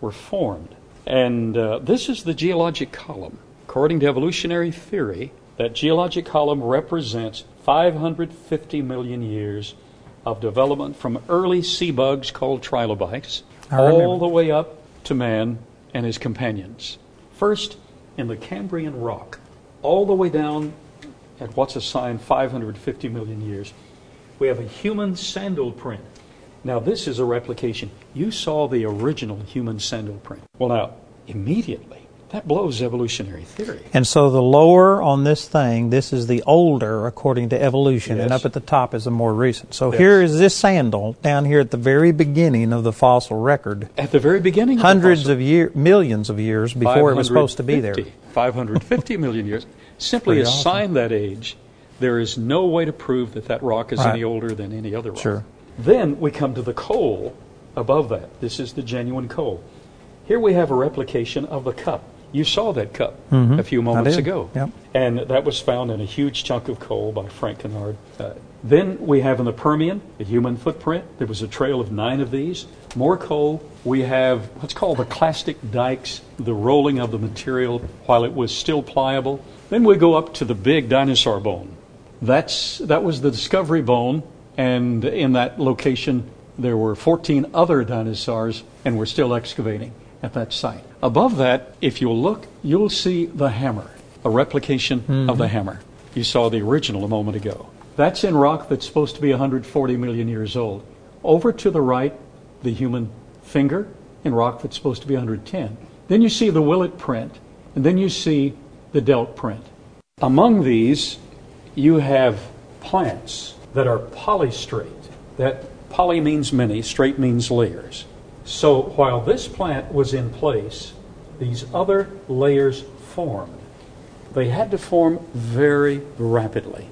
were formed. And uh, this is the geologic column. According to evolutionary theory, that geologic column represents 550 million years of development from early sea bugs called trilobites all the way up to man and his companions. First, in the Cambrian rock, all the way down at what's assigned 550 million years, we have a human sandal print. Now, this is a replication. You saw the original human sandal print. Well, now, immediately, that blows evolutionary theory. And so the lower on this thing, this is the older according to evolution, and up at the top is the more recent. So Yes. here is this sandal down here at the very beginning of the fossil record, At the very beginning, hundreds of, the of year, millions of years before it was supposed to be there. 550 million years. Simply Pretty assign that age. There is no way to prove that that rock is Right. any older than any other rock. Sure. Then we come to the coal above that. This is the genuine coal. Here we have a replication of the cup. You saw that cup Mhm. a few moments ago. Yep. And that was found in a huge chunk of coal by Frank Kenwood. Uh, then we have in the Permian a human footprint. There was a trail of nine of these. More coal. We have what's called the clastic dikes, the rolling of the material while it was still pliable. Then we go up to the big dinosaur bone. That's, that was the discovery bone, and in that location there were 14 other dinosaurs, and we're still excavating at that site. Above that, if you'll look, you'll see the hammer, a replication of the mm-hmm. hammer. You saw the original a moment ago. That's in rock that's supposed to be 140 million years old. Over to the right, the human finger in rock that's supposed to be 110. Then you see the Willett print, and then you see the Delk print. Among these, you have plants that are polystrate. That poly means many, straight means layers. So while this plant was in place, these other layers formed. They had to form very rapidly.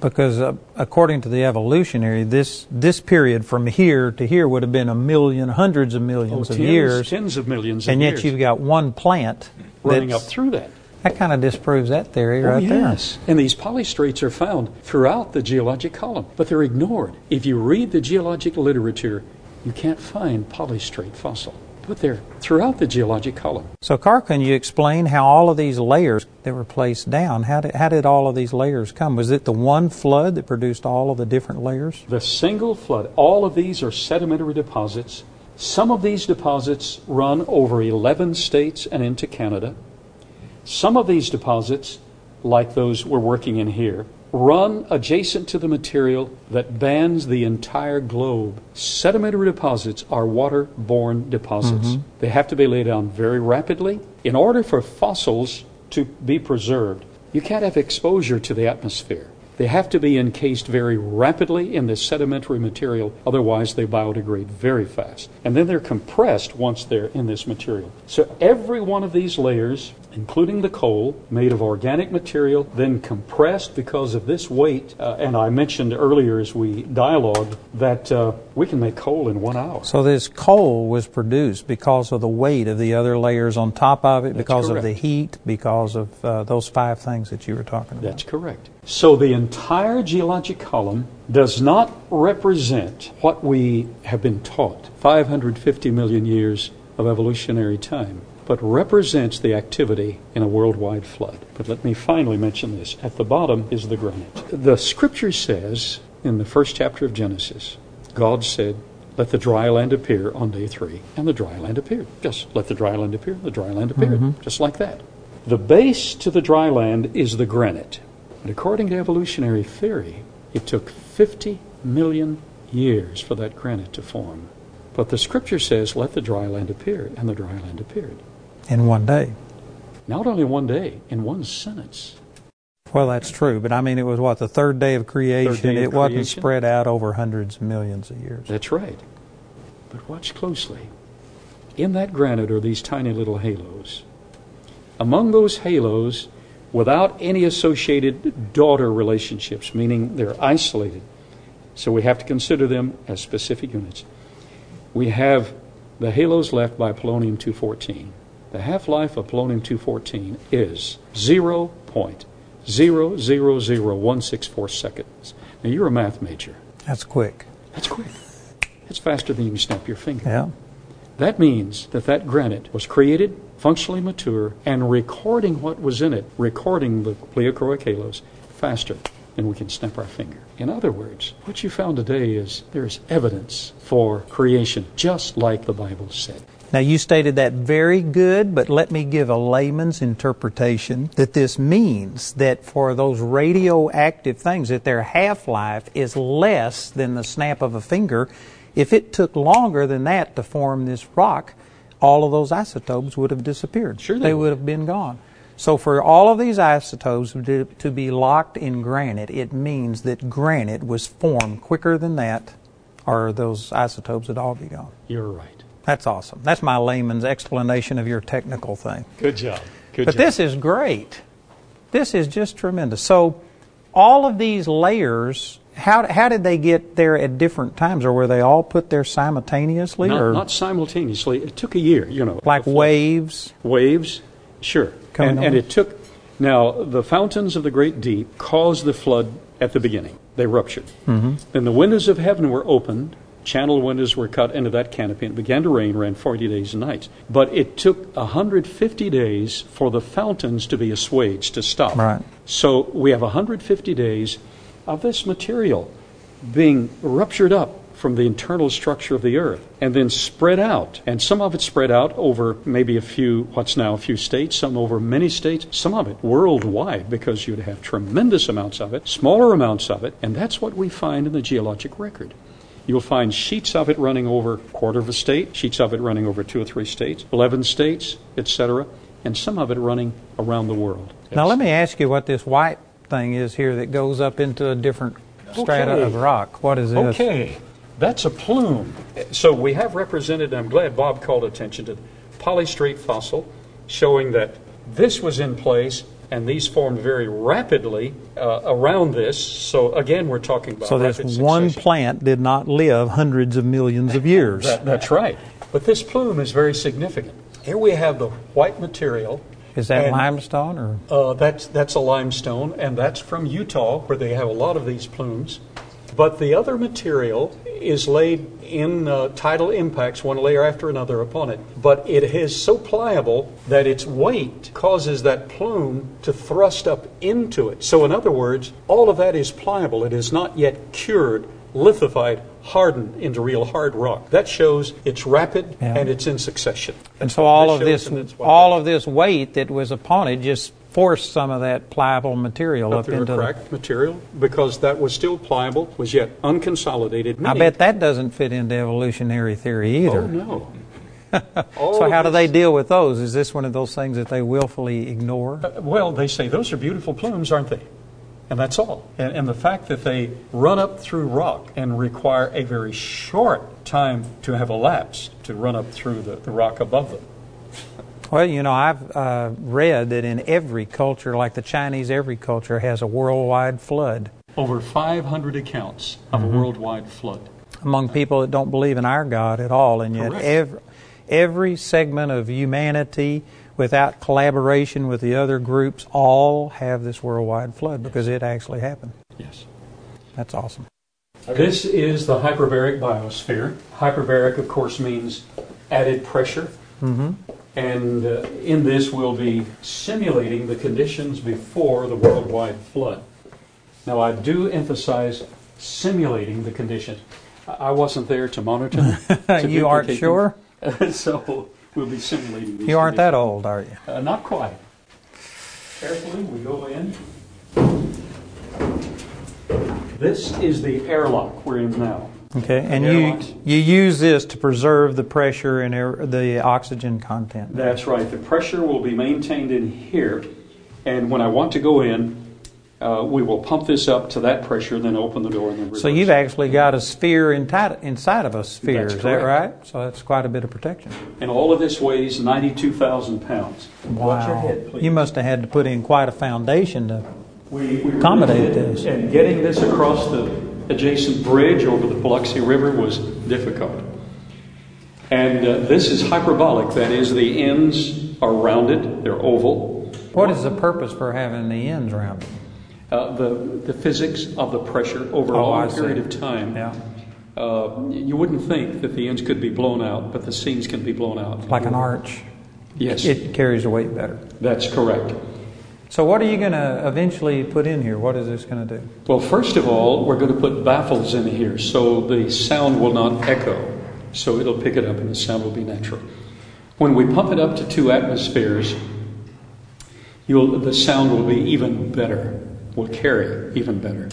Because uh, according to the evolutionary, this this period from here to here would have been a million, hundreds of millions Oh, of tens- years, tens of millions of and yet years you've got one plant running up through that. That kind of disproves that theory Oh, right yes. And these polystrates are found throughout the geologic column, but they're ignored. If you read the geologic literature, you can't find polystrate fossil. But they're throughout the geologic column. So, Carl, can you explain how all of these layers that were placed down? How did how did all of these layers come? Was it the one flood that produced all of the different layers? The single flood, all of these are sedimentary deposits. Some of these deposits run over 11 states and into Canada. Some of these deposits, like those we're working in here, run adjacent to the material that bans the entire globe. Sedimentary deposits are waterborne deposits. Mm-hmm. They have to be laid down very rapidly. In order for fossils to be preserved, you can't have exposure to the atmosphere. They have to be encased very rapidly in this sedimentary material, otherwise, they biodegrade very fast. And then they're compressed once they're in this material. So, every one of these layers, including the coal, made of organic material, then compressed because of this weight. Uh, and I mentioned earlier as we dialogued that uh, we can make coal in one hour. So this coal was produced because of the weight of the other layers on top of it, That's because of the heat, because of uh, those five things that you were talking about. That's correct. So the entire geologic column does not represent what we have been taught 550 million years of evolutionary time, but represents the activity in a worldwide flood. But let me finally mention this. At the bottom is the granite. The scripture says in the first chapter of Genesis, God said, let the dry land appear on day three, and the dry land appeared. Just let the dry land appear, the dry land appeared, Mm-hmm. just like that. The base to the dry land is the granite. And according to evolutionary theory, it took 50 million years for that granite to form. But the scripture says, let the dry land appear, and the dry land appeared. In one day. Not only one day, in one sentence. Well, that's true, but I mean, it was what the third day of creation. Day of it wasn't spread out over hundreds of millions of years. That's right. But watch closely. In that granite are these tiny little halos. Among those halos, without any associated daughter relationships, meaning they're isolated, so we have to consider them as specific units, we have the halos left by polonium 214. The half life of polonium 214 is 0.000164 seconds. Now, you're a math major. That's quick. That's quick. It's faster than you can snap your finger. Yeah. That means that that granite was created, functionally mature, and recording what was in it, recording the pleochroic halos, faster than we can snap our finger. In other words, what you found today is there's evidence for creation, just like the Bible said. Now, you stated that very good, but let me give a layman's interpretation that this means that for those radioactive things, that their half life is less than the snap of a finger. If it took longer than that to form this rock, all of those isotopes would have disappeared. Sure they they would have been gone. So, for all of these isotopes to, to be locked in granite, it means that granite was formed quicker than that, or those isotopes would all be gone. You're right. That's awesome. That's my layman's explanation of your technical thing. Good job. Good But job. this is great. This is just tremendous. So, all of these layers, how, how did they get there at different times, or were they all put there simultaneously, not, or not simultaneously. It took a year, you know. like waves? waves? Sure. And, and it took. Now, the fountains of the great deep caused the flood at the beginning. They ruptured. Mm-hmm. Then the windows of heaven were opened. Channel windows were cut into that canopy, and it began to rain, ran 40 days and nights. But it took 150 days for the fountains to be assuaged, to stop. Right. So we have 150 days of this material being ruptured up from the internal structure of the earth and then spread out. And some of it spread out over maybe a few, what's now a few states, some over many states, some of it worldwide because you'd have tremendous amounts of it, smaller amounts of it, and that's what we find in the geologic record. You'll find sheets of it running over a quarter of a state, sheets of it running over two or three states, 11 states, etc., and some of it running around the world. Now, let me ask you what this white thing is here that goes up into a different strata of rock. What is this? Okay, that's a plume. So we have represented, and I'm glad Bob called attention to the polystrate fossil, showing that this was in place and these formed very rapidly uh, around this. So again, we're talking about So, this one plant did not live hundreds of millions of years. That, that's right. But this plume is very significant. Here we have the white material. is that and- limestone or? Uh, that's that's a limestone, and that's from Utah, where they have a lot of these plumes. But the other material is laid in uh, tidal impacts, one layer after another upon it. But it is so pliable that its weight causes that plume to thrust up into it. So, in other words, all of that is pliable. It is not yet cured, lithified, hardened into real hard rock. That shows it's rapid Yeah. and it's in succession. And so all of this, that it's what- all of this weight that was upon it, just forced some of that pliable material up up into. the cracked material because that was still pliable, was yet unconsolidated. I bet that doesn't fit into evolutionary theory oh, either. Oh no. So how do they deal with those? Is this one of those things that they willfully ignore? Uh, well, they say those are beautiful plumes, aren't they? And that's all. And, and the fact that they run up through rock and require a very short time to have elapsed to run up through the, the rock above them. Well, you know, I've uh, read that in every culture, like the Chinese, every culture has a worldwide flood. Over 500 accounts of a worldwide flood. among people that don't believe in our God at all, and yet Correct. every, every segment of humanity, without collaboration with the other groups, all have this worldwide flood because it actually happened. Yes. That's awesome. This is the hyperbaric biosphere. Hyperbaric, of course, means added pressure. And uh, in this, we'll be simulating the conditions before the worldwide flood. Now, I do emphasize simulating the conditions. I wasn't there to monitor. to you aren't sure? so we'll be simulating. You aren't that old, are you? Uh, not quite. Carefully, we go in. This is the airlock we're in now. Okay, and you you use this to preserve the pressure and air, the oxygen content. That's right. The pressure will be maintained in here, and when I want to go in, uh, we will pump this up to that pressure, then open the door, and then reverse. So you've actually got a sphere inside, inside of a sphere, That's is that right? So that's quite a bit of protection. and all of this weighs 92,000 pounds. Watch your head, please. You must have had to put in quite a foundation to. We, we accommodated really did. this. And getting this across the adjacent bridge over the Paluxy River was difficult. And uh, this is hyperbolic, that is, the ends are rounded, they're oval. What is the purpose for having the ends rounded? Uh, the, the physics of the pressure over a Oh, long I see. period of time. Yeah, Uh, you wouldn't think that the ends could be blown out, but the seams can be blown out. like an arch. Yes, It carries the weight better. that's correct. So what are you going to eventually put in here? What is this going to do? Well, first of all, we're going to put baffles in here so the sound will not echo. So it'll pick it up and the sound will be natural. When we pump it up to two atmospheres, you'll, the sound will be even better, will carry even better.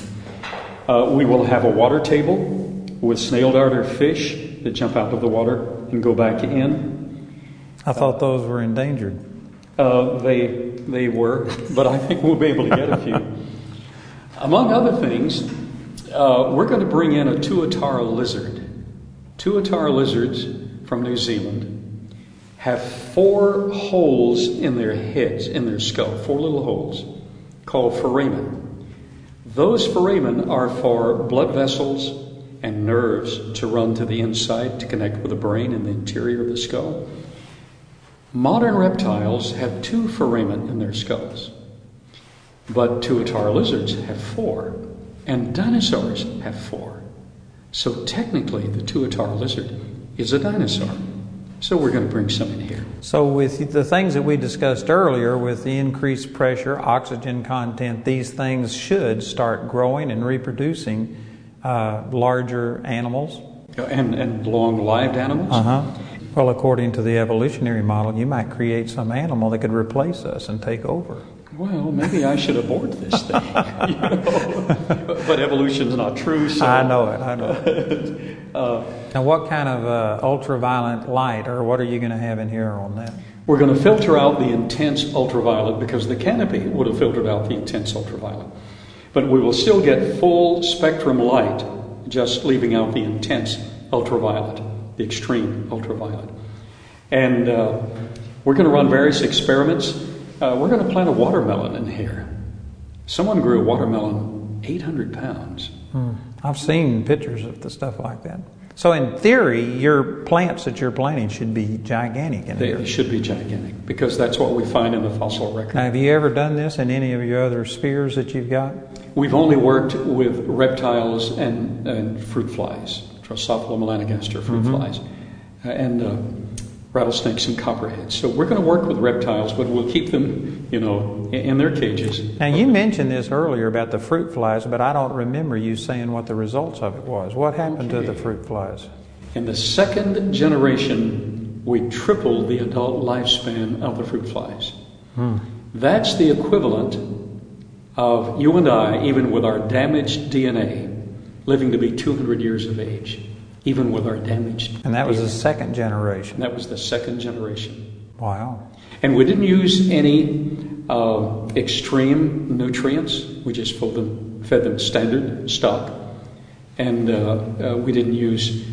Uh, we will have a water table with snail darter fish that jump out of the water and go back in. I thought those were endangered. Uh, they they were, but I think we'll be able to get a few. Among other things, uh, we're going to bring in a tuatara lizard. Tuatara lizards from New Zealand have four holes in their heads, in their skull, four little holes called foramen. Those foramen are for blood vessels and nerves to run to the inside to connect with the brain and the interior of the skull. Modern reptiles have two foramen in their skulls, but tuatara lizards have four, and dinosaurs have four. So technically, the tuatara lizard is a dinosaur. So we're going to bring some in here. So with the things that we discussed earlier, with the increased pressure, oxygen content, these things should start growing and reproducing uh, larger animals. And, and long lived animals? Uh huh. Well, according to the evolutionary model, you might create some animal that could replace us and take over. Well, maybe I should abort this thing. you know? But evolution's not true, so. I know it. I know it. now, what kind of uh, ultraviolet light, or what are you going to have in here on that? We're going to filter out the intense ultraviolet because the canopy would have filtered out the intense ultraviolet. But we will still get full spectrum light, just leaving out the intense ultraviolet, the extreme ultraviolet. And uh, we're going to run various experiments. Uh, we're going to plant a watermelon in here. Someone grew a watermelon 800 pounds. I've seen pictures of the stuff like that. So, in theory, your plants that you're planting should be gigantic in They, here. should be gigantic because that's what we find in the fossil record. Now, have you ever done this in any of your other spheres that you've got? We've only worked with reptiles and, and fruit flies, Drosophila melanogaster fruit flies, uh, and uh, rattlesnakes and copperheads. So we're going to work with reptiles, but we'll keep them, you know, in, in their cages. Now, you mentioned this earlier about the fruit flies, but I don't remember you saying what the results of it was. What happened to the fruit flies? In the second generation, we tripled the adult lifespan of the fruit flies. That's the equivalent of you and I, even with our damaged DNA, living to be 200 years of age, even with our damaged. And that was DNA. the second generation. And that was the second generation. Wow. And we didn't use any uh, extreme nutrients. We just fed them, fed them standard stock. And uh, uh, we didn't use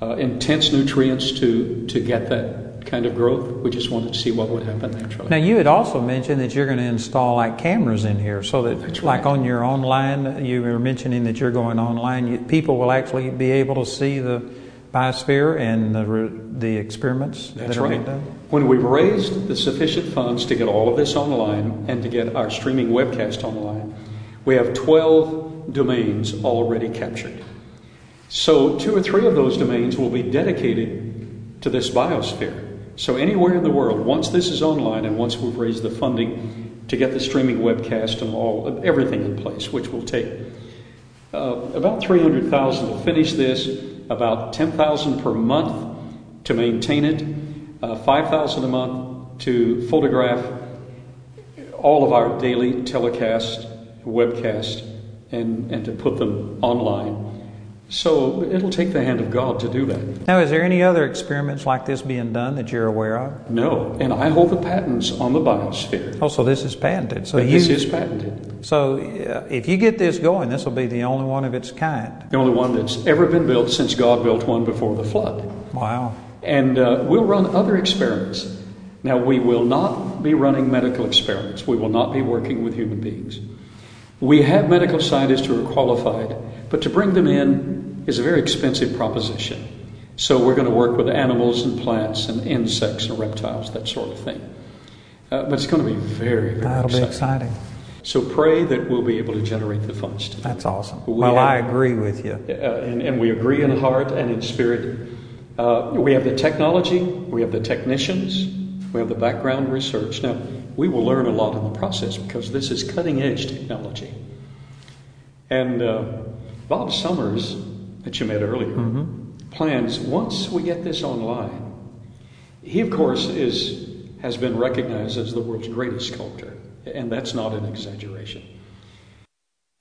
uh, intense nutrients to, to get that kind of growth. We just wanted to see what would happen naturally. Now, you had also mentioned that you're going to install like cameras in here so that, like on your online, you were mentioning that you're going online, you, people will actually be able to see the biosphere and the, the experiments That's that are right. being done. When we've raised the sufficient funds to get all of this online and to get our streaming webcast online, we have 12 domains already captured. So, two or three of those domains will be dedicated to this biosphere. So, anywhere in the world, once this is online and once we've raised the funding to get the streaming webcast and all everything in place, which will take uh, about 300,000 to finish this, about 10000 per month to maintain it, uh, 5000 a month to photograph all of our daily telecast, webcast, and, and to put them online. So it'll take the hand of God to do that. Now, is there any other experiments like this being done that you're aware of? No, and I hold the patents on the biosphere. Oh, so this is patented. So you, this is patented. so uh, if you get this going, this will be the only one of its kind. The only one that's ever been built since God built one before the flood. Wow. And uh, we'll run other experiments. Now, we will not be running medical experiments. We will not be working with human beings. We have medical scientists who are qualified, but to bring them in is a very expensive proposition. So we're going to work with animals and plants and insects and reptiles, that sort of thing. Uh, but it's going to be very, very That'll be exciting. exciting. So pray that we'll be able to generate the funds to That's awesome. We Well, have- I agree with you. uh, and, and we agree in heart and in spirit. Uh, we have the technology, we have the technicians, we have the background research. Now, we will learn a lot in the process because this is cutting edge technology. And uh, Bob Summers, that you met earlier, plans once we get this online. He, of course, is has been recognized as the world's greatest sculptor, and that's not an exaggeration.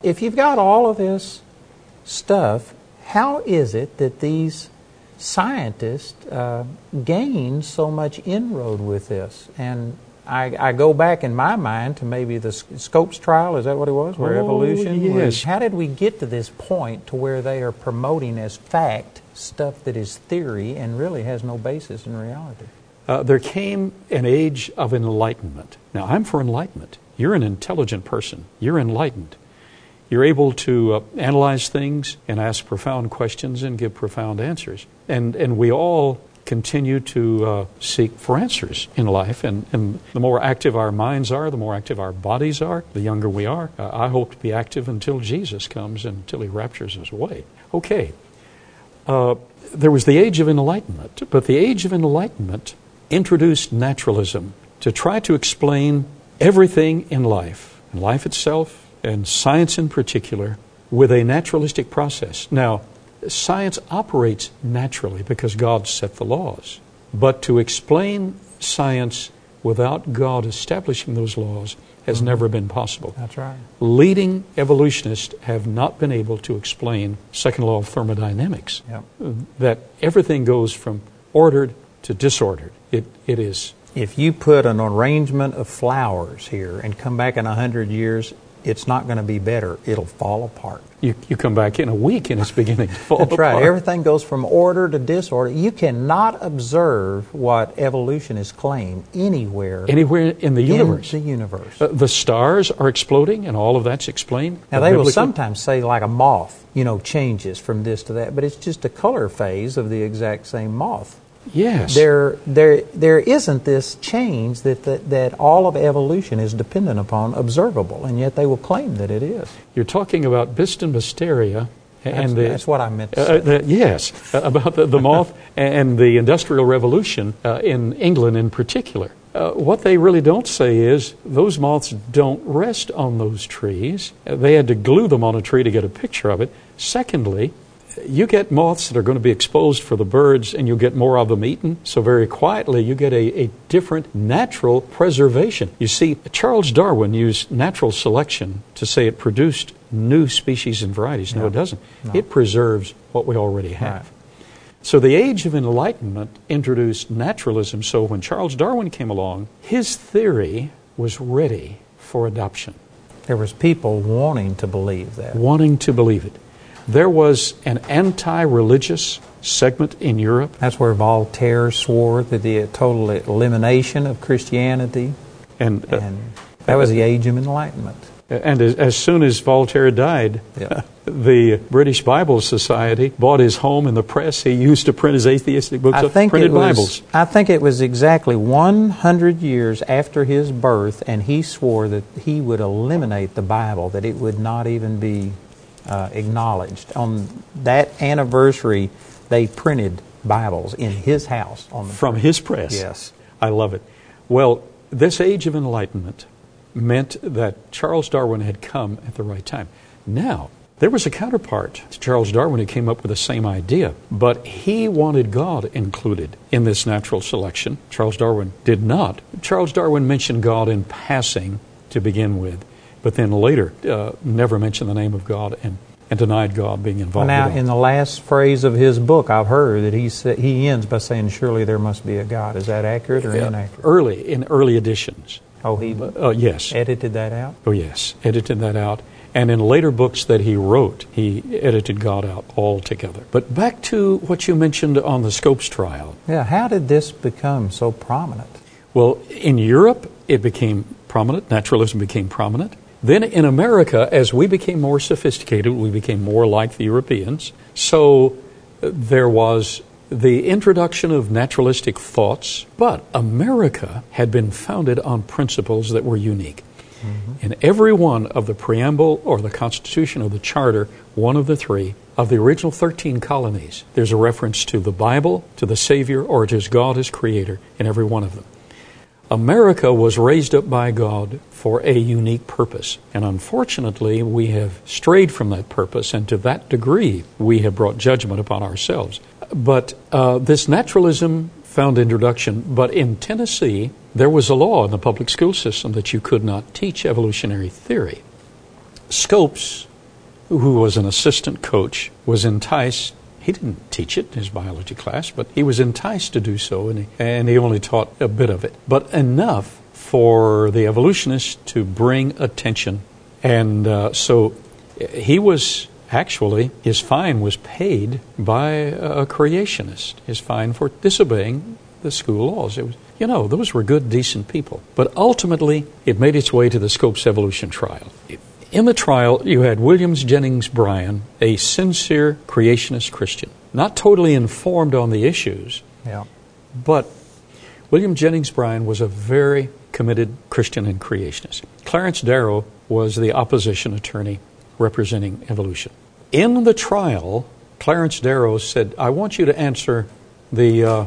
If you've got all of this stuff, how is it that these scientists uh, gain so much inroad with this? And I, I go back in my mind to maybe the Scopes trial. Is that what it was? Where Oh, evolution? yes. was- how did we get to this point to where they are promoting as fact stuff that is theory and really has no basis in reality? Uh, there came an age of enlightenment. Now, I'm for enlightenment. You're an intelligent person. You're enlightened. You're able to uh, analyze things and ask profound questions and give profound answers. And, and we all continue to uh, seek for answers in life. And, and the more active our minds are, the more active our bodies are, the younger we are. Uh, I hope to be active until Jesus comes and until he raptures us away. Okay. Uh, there was the age of enlightenment, but the age of enlightenment introduced naturalism to try to explain everything in life, life itself, and science in particular, with a naturalistic process. Now, science operates naturally because God set the laws. But to explain science without God establishing those laws has mm-hmm. never been possible That's right. leading evolutionists have not been able to explain second law of thermodynamics Yep. that everything goes from ordered to disordered it, it is If you put an arrangement of flowers here and come back in a hundred years, it's not going to be better. It'll fall apart. You, you come back in a week and it's beginning to fall That's right. Everything goes from order to disorder. You cannot observe what evolution evolutionists claim anywhere anywhere in the universe in the universe. Uh, the stars are exploding and all of that's explained Now they will sometimes say like a moth, you know, changes from this to that, but it's just a color phase of the exact same moth. Yes There, there, there isn't this change that, that that all of evolution is dependent upon observable, and yet they will claim that it is. you're talking about Biston betularia That's, and the, that's what I meant to Uh, say. the, yes, uh, about the, the moth and the Industrial Revolution uh, in England in particular. Uh, what they really don't say is those moths don't rest on those trees. Uh, they had to glue them on a tree to get a picture of it. Secondly, you get moths that are going to be exposed for the birds and you'll get more of them eaten. So, very quietly, you get a, a different natural preservation. You see, Charles Darwin used natural selection to say it produced new species and varieties. No, No. it doesn't. No. It preserves what we already have. Right. So the age of enlightenment introduced naturalism. So when Charles Darwin came along, his theory was ready for adoption, There was people wanting to believe that. wanting to believe it. There was an anti-religious segment in Europe, That's where Voltaire swore that the total elimination of Christianity, and uh, and that was the age of enlightenment. and as, as soon as Voltaire died, Yeah. the British Bible Society bought his home and the press. He used to print his atheistic books I think printed it was, Bibles. I think it was exactly 100 years after his birth, and he swore that he would eliminate the Bible, that it would not even be uh, acknowledged. On that anniversary, they printed Bibles in his house on the from his press. Yes. I love it. Well, this age of enlightenment meant that Charles Darwin had come at the right time. Now, There was a counterpart to Charles Darwin who came up with the same idea, but he wanted God included in this natural selection. Charles Darwin did not. Charles Darwin mentioned God in passing to begin with, but then later uh, never mentioned the name of God and, and denied God being involved. Well, now, in the last phrase of his book, I've heard that he sa- he ends by saying, "Surely there must be a God." Is that accurate or Yeah, inaccurate? early in early editions. Oh, he Uh, yes. edited that out. Oh, yes. Edited that out. And in later books that he wrote, he edited God out altogether. But back to what you mentioned on the Scopes trial. Yeah. How did this become so prominent? Well, in Europe, it became prominent. Naturalism became prominent. Then in America, as we became more sophisticated, we became more like the Europeans. So uh, there was the introduction of naturalistic thoughts, but America had been founded on principles that were unique. In every one of the preamble or the Constitution or the Charter, one of the three, of the original 13 colonies, there's a reference to the Bible, to the Savior, or to God as Creator in every one of them. America was raised up by God for a unique purpose. And unfortunately, we have strayed from that purpose, and to that degree, we have brought judgment upon ourselves. But uh, this naturalism found introduction. But in Tennessee, there was a law in the public school system that you could not teach evolutionary theory. Scopes, who was an assistant coach, was enticed. He didn't teach it in his biology class, but he was enticed to do so, and he, and he only taught a bit of it. But enough for the evolutionists to bring attention. And uh, so he was actually, his fine was paid by a creationist, his fine for disobeying the school laws. It was, you know, those were good, decent people. But ultimately, it made its way to the Scopes evolution trial. In the trial, you had Williams Jennings Bryan, a sincere creationist Christian, not totally informed on the issues, Yeah. but William Jennings Bryan was a very committed Christian and creationist. Clarence Darrow was the opposition attorney representing evolution. In the trial, Clarence Darrow said, I want you to answer the, uh,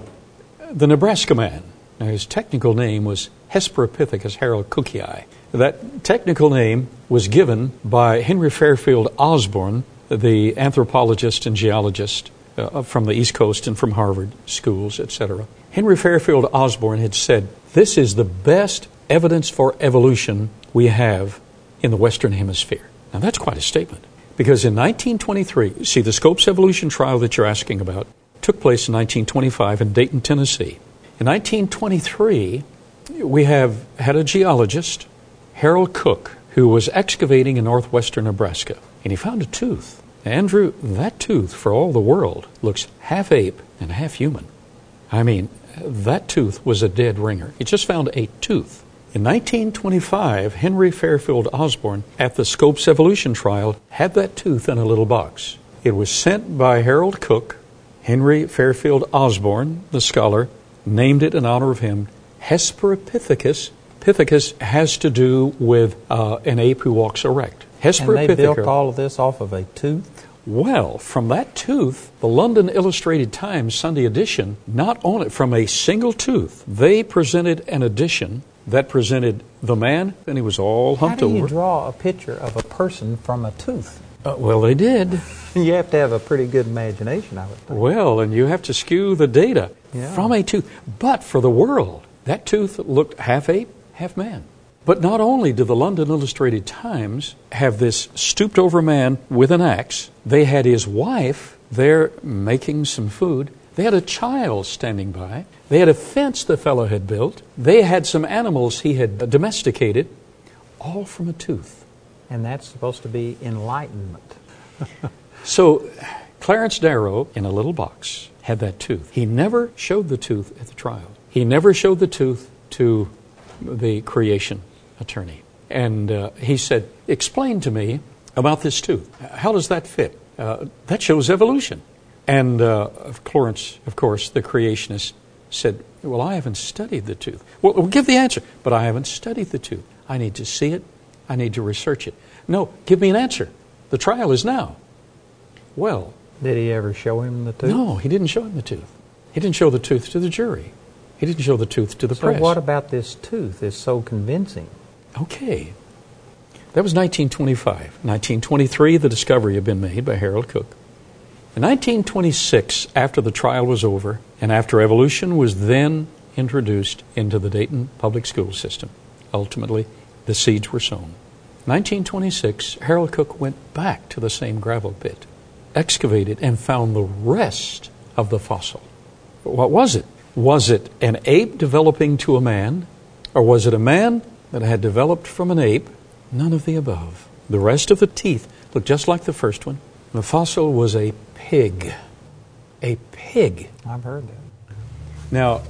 the Nebraska man. Now, his technical name was Hesperopithecus harold That technical name was given by Henry Fairfield Osborn, the anthropologist and geologist uh, from the East Coast and from Harvard schools, etc. Henry Fairfield Osborn had said, This is the best evidence for evolution we have in the Western Hemisphere. Now, that's quite a statement. Because in 1923, see, the Scopes evolution trial that you're asking about took place in 1925 in Dayton, Tennessee. In 1923, we have had a geologist, Harold Cook, who was excavating in northwestern Nebraska, and he found a tooth. Andrew, that tooth, for all the world, looks half ape and half human. I mean, that tooth was a dead ringer. He just found a tooth. In 1925, Henry Fairfield Osborn, at the Scopes evolution trial, had that tooth in a little box. It was sent by Harold Cook. Henry Fairfield Osborn, the scholar, named it in honor of him Hesperopithecus. Pithecus has to do with uh, an ape who walks erect. And they built all of this off of a tooth. Well, from that tooth, the London Illustrated Times Sunday edition, not only from a single tooth, they presented an edition that presented the man, and he was all humped over. How do you over. draw a picture of a person from a tooth? Uh, well, they did. You have to have a pretty good imagination, I would think. Well, and you have to skew the data Yeah. from a tooth. But for the world, that tooth looked half ape, half man. But not only did the London Illustrated Times have this stooped over man with an axe, they had his wife there making some food. They had a child standing by. They had a fence the fellow had built. They had some animals he had domesticated, all from a tooth. And that's supposed to be enlightenment. So Clarence Darrow, in a little box, had that tooth. He never showed the tooth at the trial. He never showed the tooth to the creation attorney. And uh, he said, Explain to me about this tooth. How does that fit? Uh, that shows evolution. And uh, Clarence, of course, the creationist said, Well, I haven't studied the tooth. Well, well, give the answer. But I haven't studied the tooth. I need to see it. I need to research it. No, give me an answer. The trial is now. Well, Did he ever show him the tooth? no, he didn't show him the tooth. He didn't show the tooth to the jury. He didn't show the tooth to the So press. what about this tooth is so convincing? Okay. That was 1925. 1923, the discovery had been made by Harold Cook. In 1926, after the trial was over, and after evolution was then introduced into the Dayton public school system, ultimately the seeds were sown. 1926, Harold Cook went back to the same gravel pit, excavated, and found the rest of the fossil. But What was it? Was it an ape developing to a man, or was it a man that had developed from an ape? None of the above. The rest of the teeth looked just like the first one. The fossil was a pig. A pig. I've heard that. Now,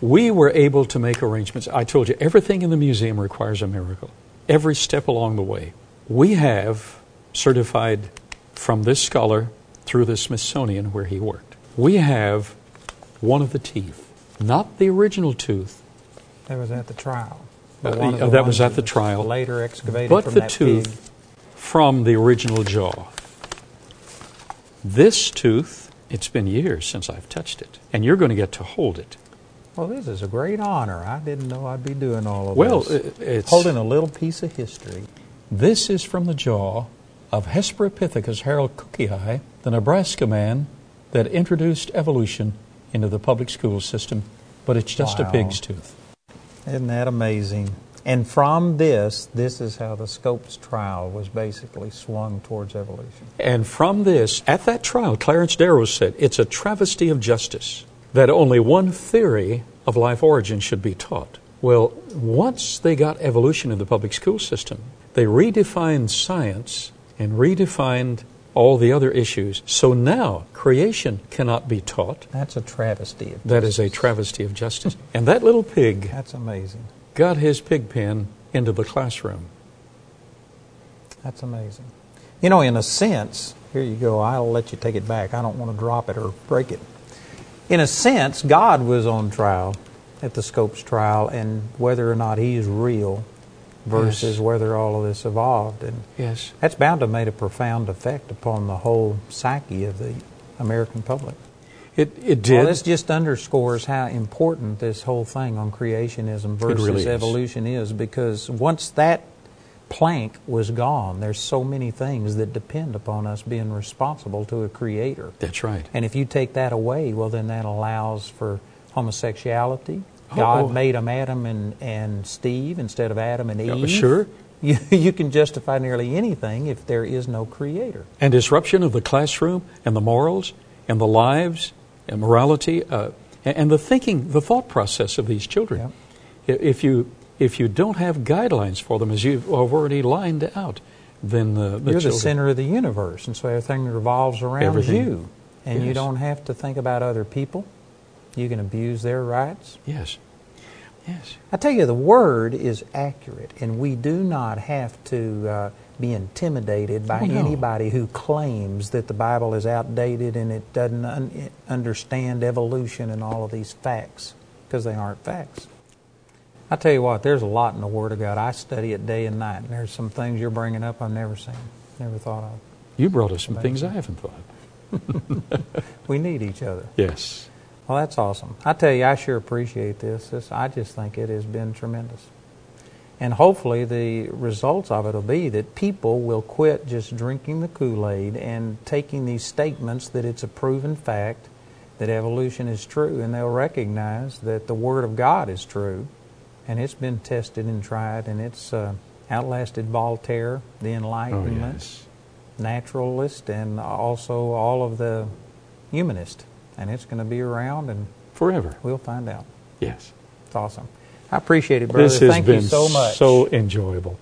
we were able to make arrangements. I told you, everything in the museum requires a miracle, every step along the way. We have certified from this scholar through the Smithsonian where he worked. We have one of the teeth, not the original tooth. That was at the trial. Uh, uh, the that was at the trial. Later excavated But from the that tooth pig. from the original jaw. This tooth, it's been years since I've touched it, and you're going to get to hold it. Well, this is a great honor. I didn't know I'd be doing all of Well, this. Well, it's Holding a little piece of history. This is from the jaw of Hesperopithecus harold cookii, the Nebraska man that introduced evolution into the public school system, but it's just Wow. a pig's tooth. Isn't that amazing? And from this, this is how the Scopes trial was basically swung towards evolution. And from this, at that trial, Clarence Darrow said it's a travesty of justice that only one theory of life origin should be taught. Well, once they got evolution in the public school system, they redefined science and redefined all the other issues. So now creation cannot be taught. That's a travesty. Of That is a travesty of justice. and that little pig That's amazing. got his pig pen into the classroom. That's amazing. You know, in a sense, here you go. I'll let you take it back. I don't want to drop it or break it. In a sense, God was on trial at the Scopes trial, and whether or not He is real versus Yes. whether all of this evolved. And Yes. that's bound to have made a profound effect upon the whole psyche of the American public. It, it did. Well, this just underscores how important this whole thing on creationism versus really is. evolution is because once that plank was gone, there's so many things that depend upon us being responsible to a creator. That's right. And if you take that away, well, then that allows for homosexuality. Oh, God oh. made them Adam and, and Steve instead of Adam and Eve. sure. You, you can justify nearly anything if there is no creator. and disruption of the classroom and the morals and the lives and morality uh, and the thinking, the thought process of these children. If you if you don't have guidelines for them, as you've already lined out, then uh, the You're the center of the universe, and so everything revolves around Everything. you. And you don't have to think about other people. You can abuse their rights. Yes, yes, I tell you, the word is accurate, and we do not have to uh, be intimidated by Oh, no. anybody who claims that the Bible is outdated and it doesn't un- understand evolution and all of these facts, because they aren't facts. I tell you what, there's a lot in the Word of God. I study it day and night, and there's some things you're bringing up I've never seen, never thought of. you brought us some things I haven't thought. of. We need each other. Yes, Well, that's awesome. I tell you, I sure appreciate this. this. I just think it has been tremendous. And hopefully, the results of it will be that people will quit just drinking the Kool Aid and taking these statements that it's a proven fact that evolution is true, and they'll recognize that the Word of God is true, and it's been tested and tried, and it's uh, outlasted Voltaire, the oh Enlightenment, yes, naturalist, and also all of the humanist. And it's going to be around, and forever. we'll find out. Yes, It's awesome. I appreciate it, brother. this has Thank been you so much. so enjoyable.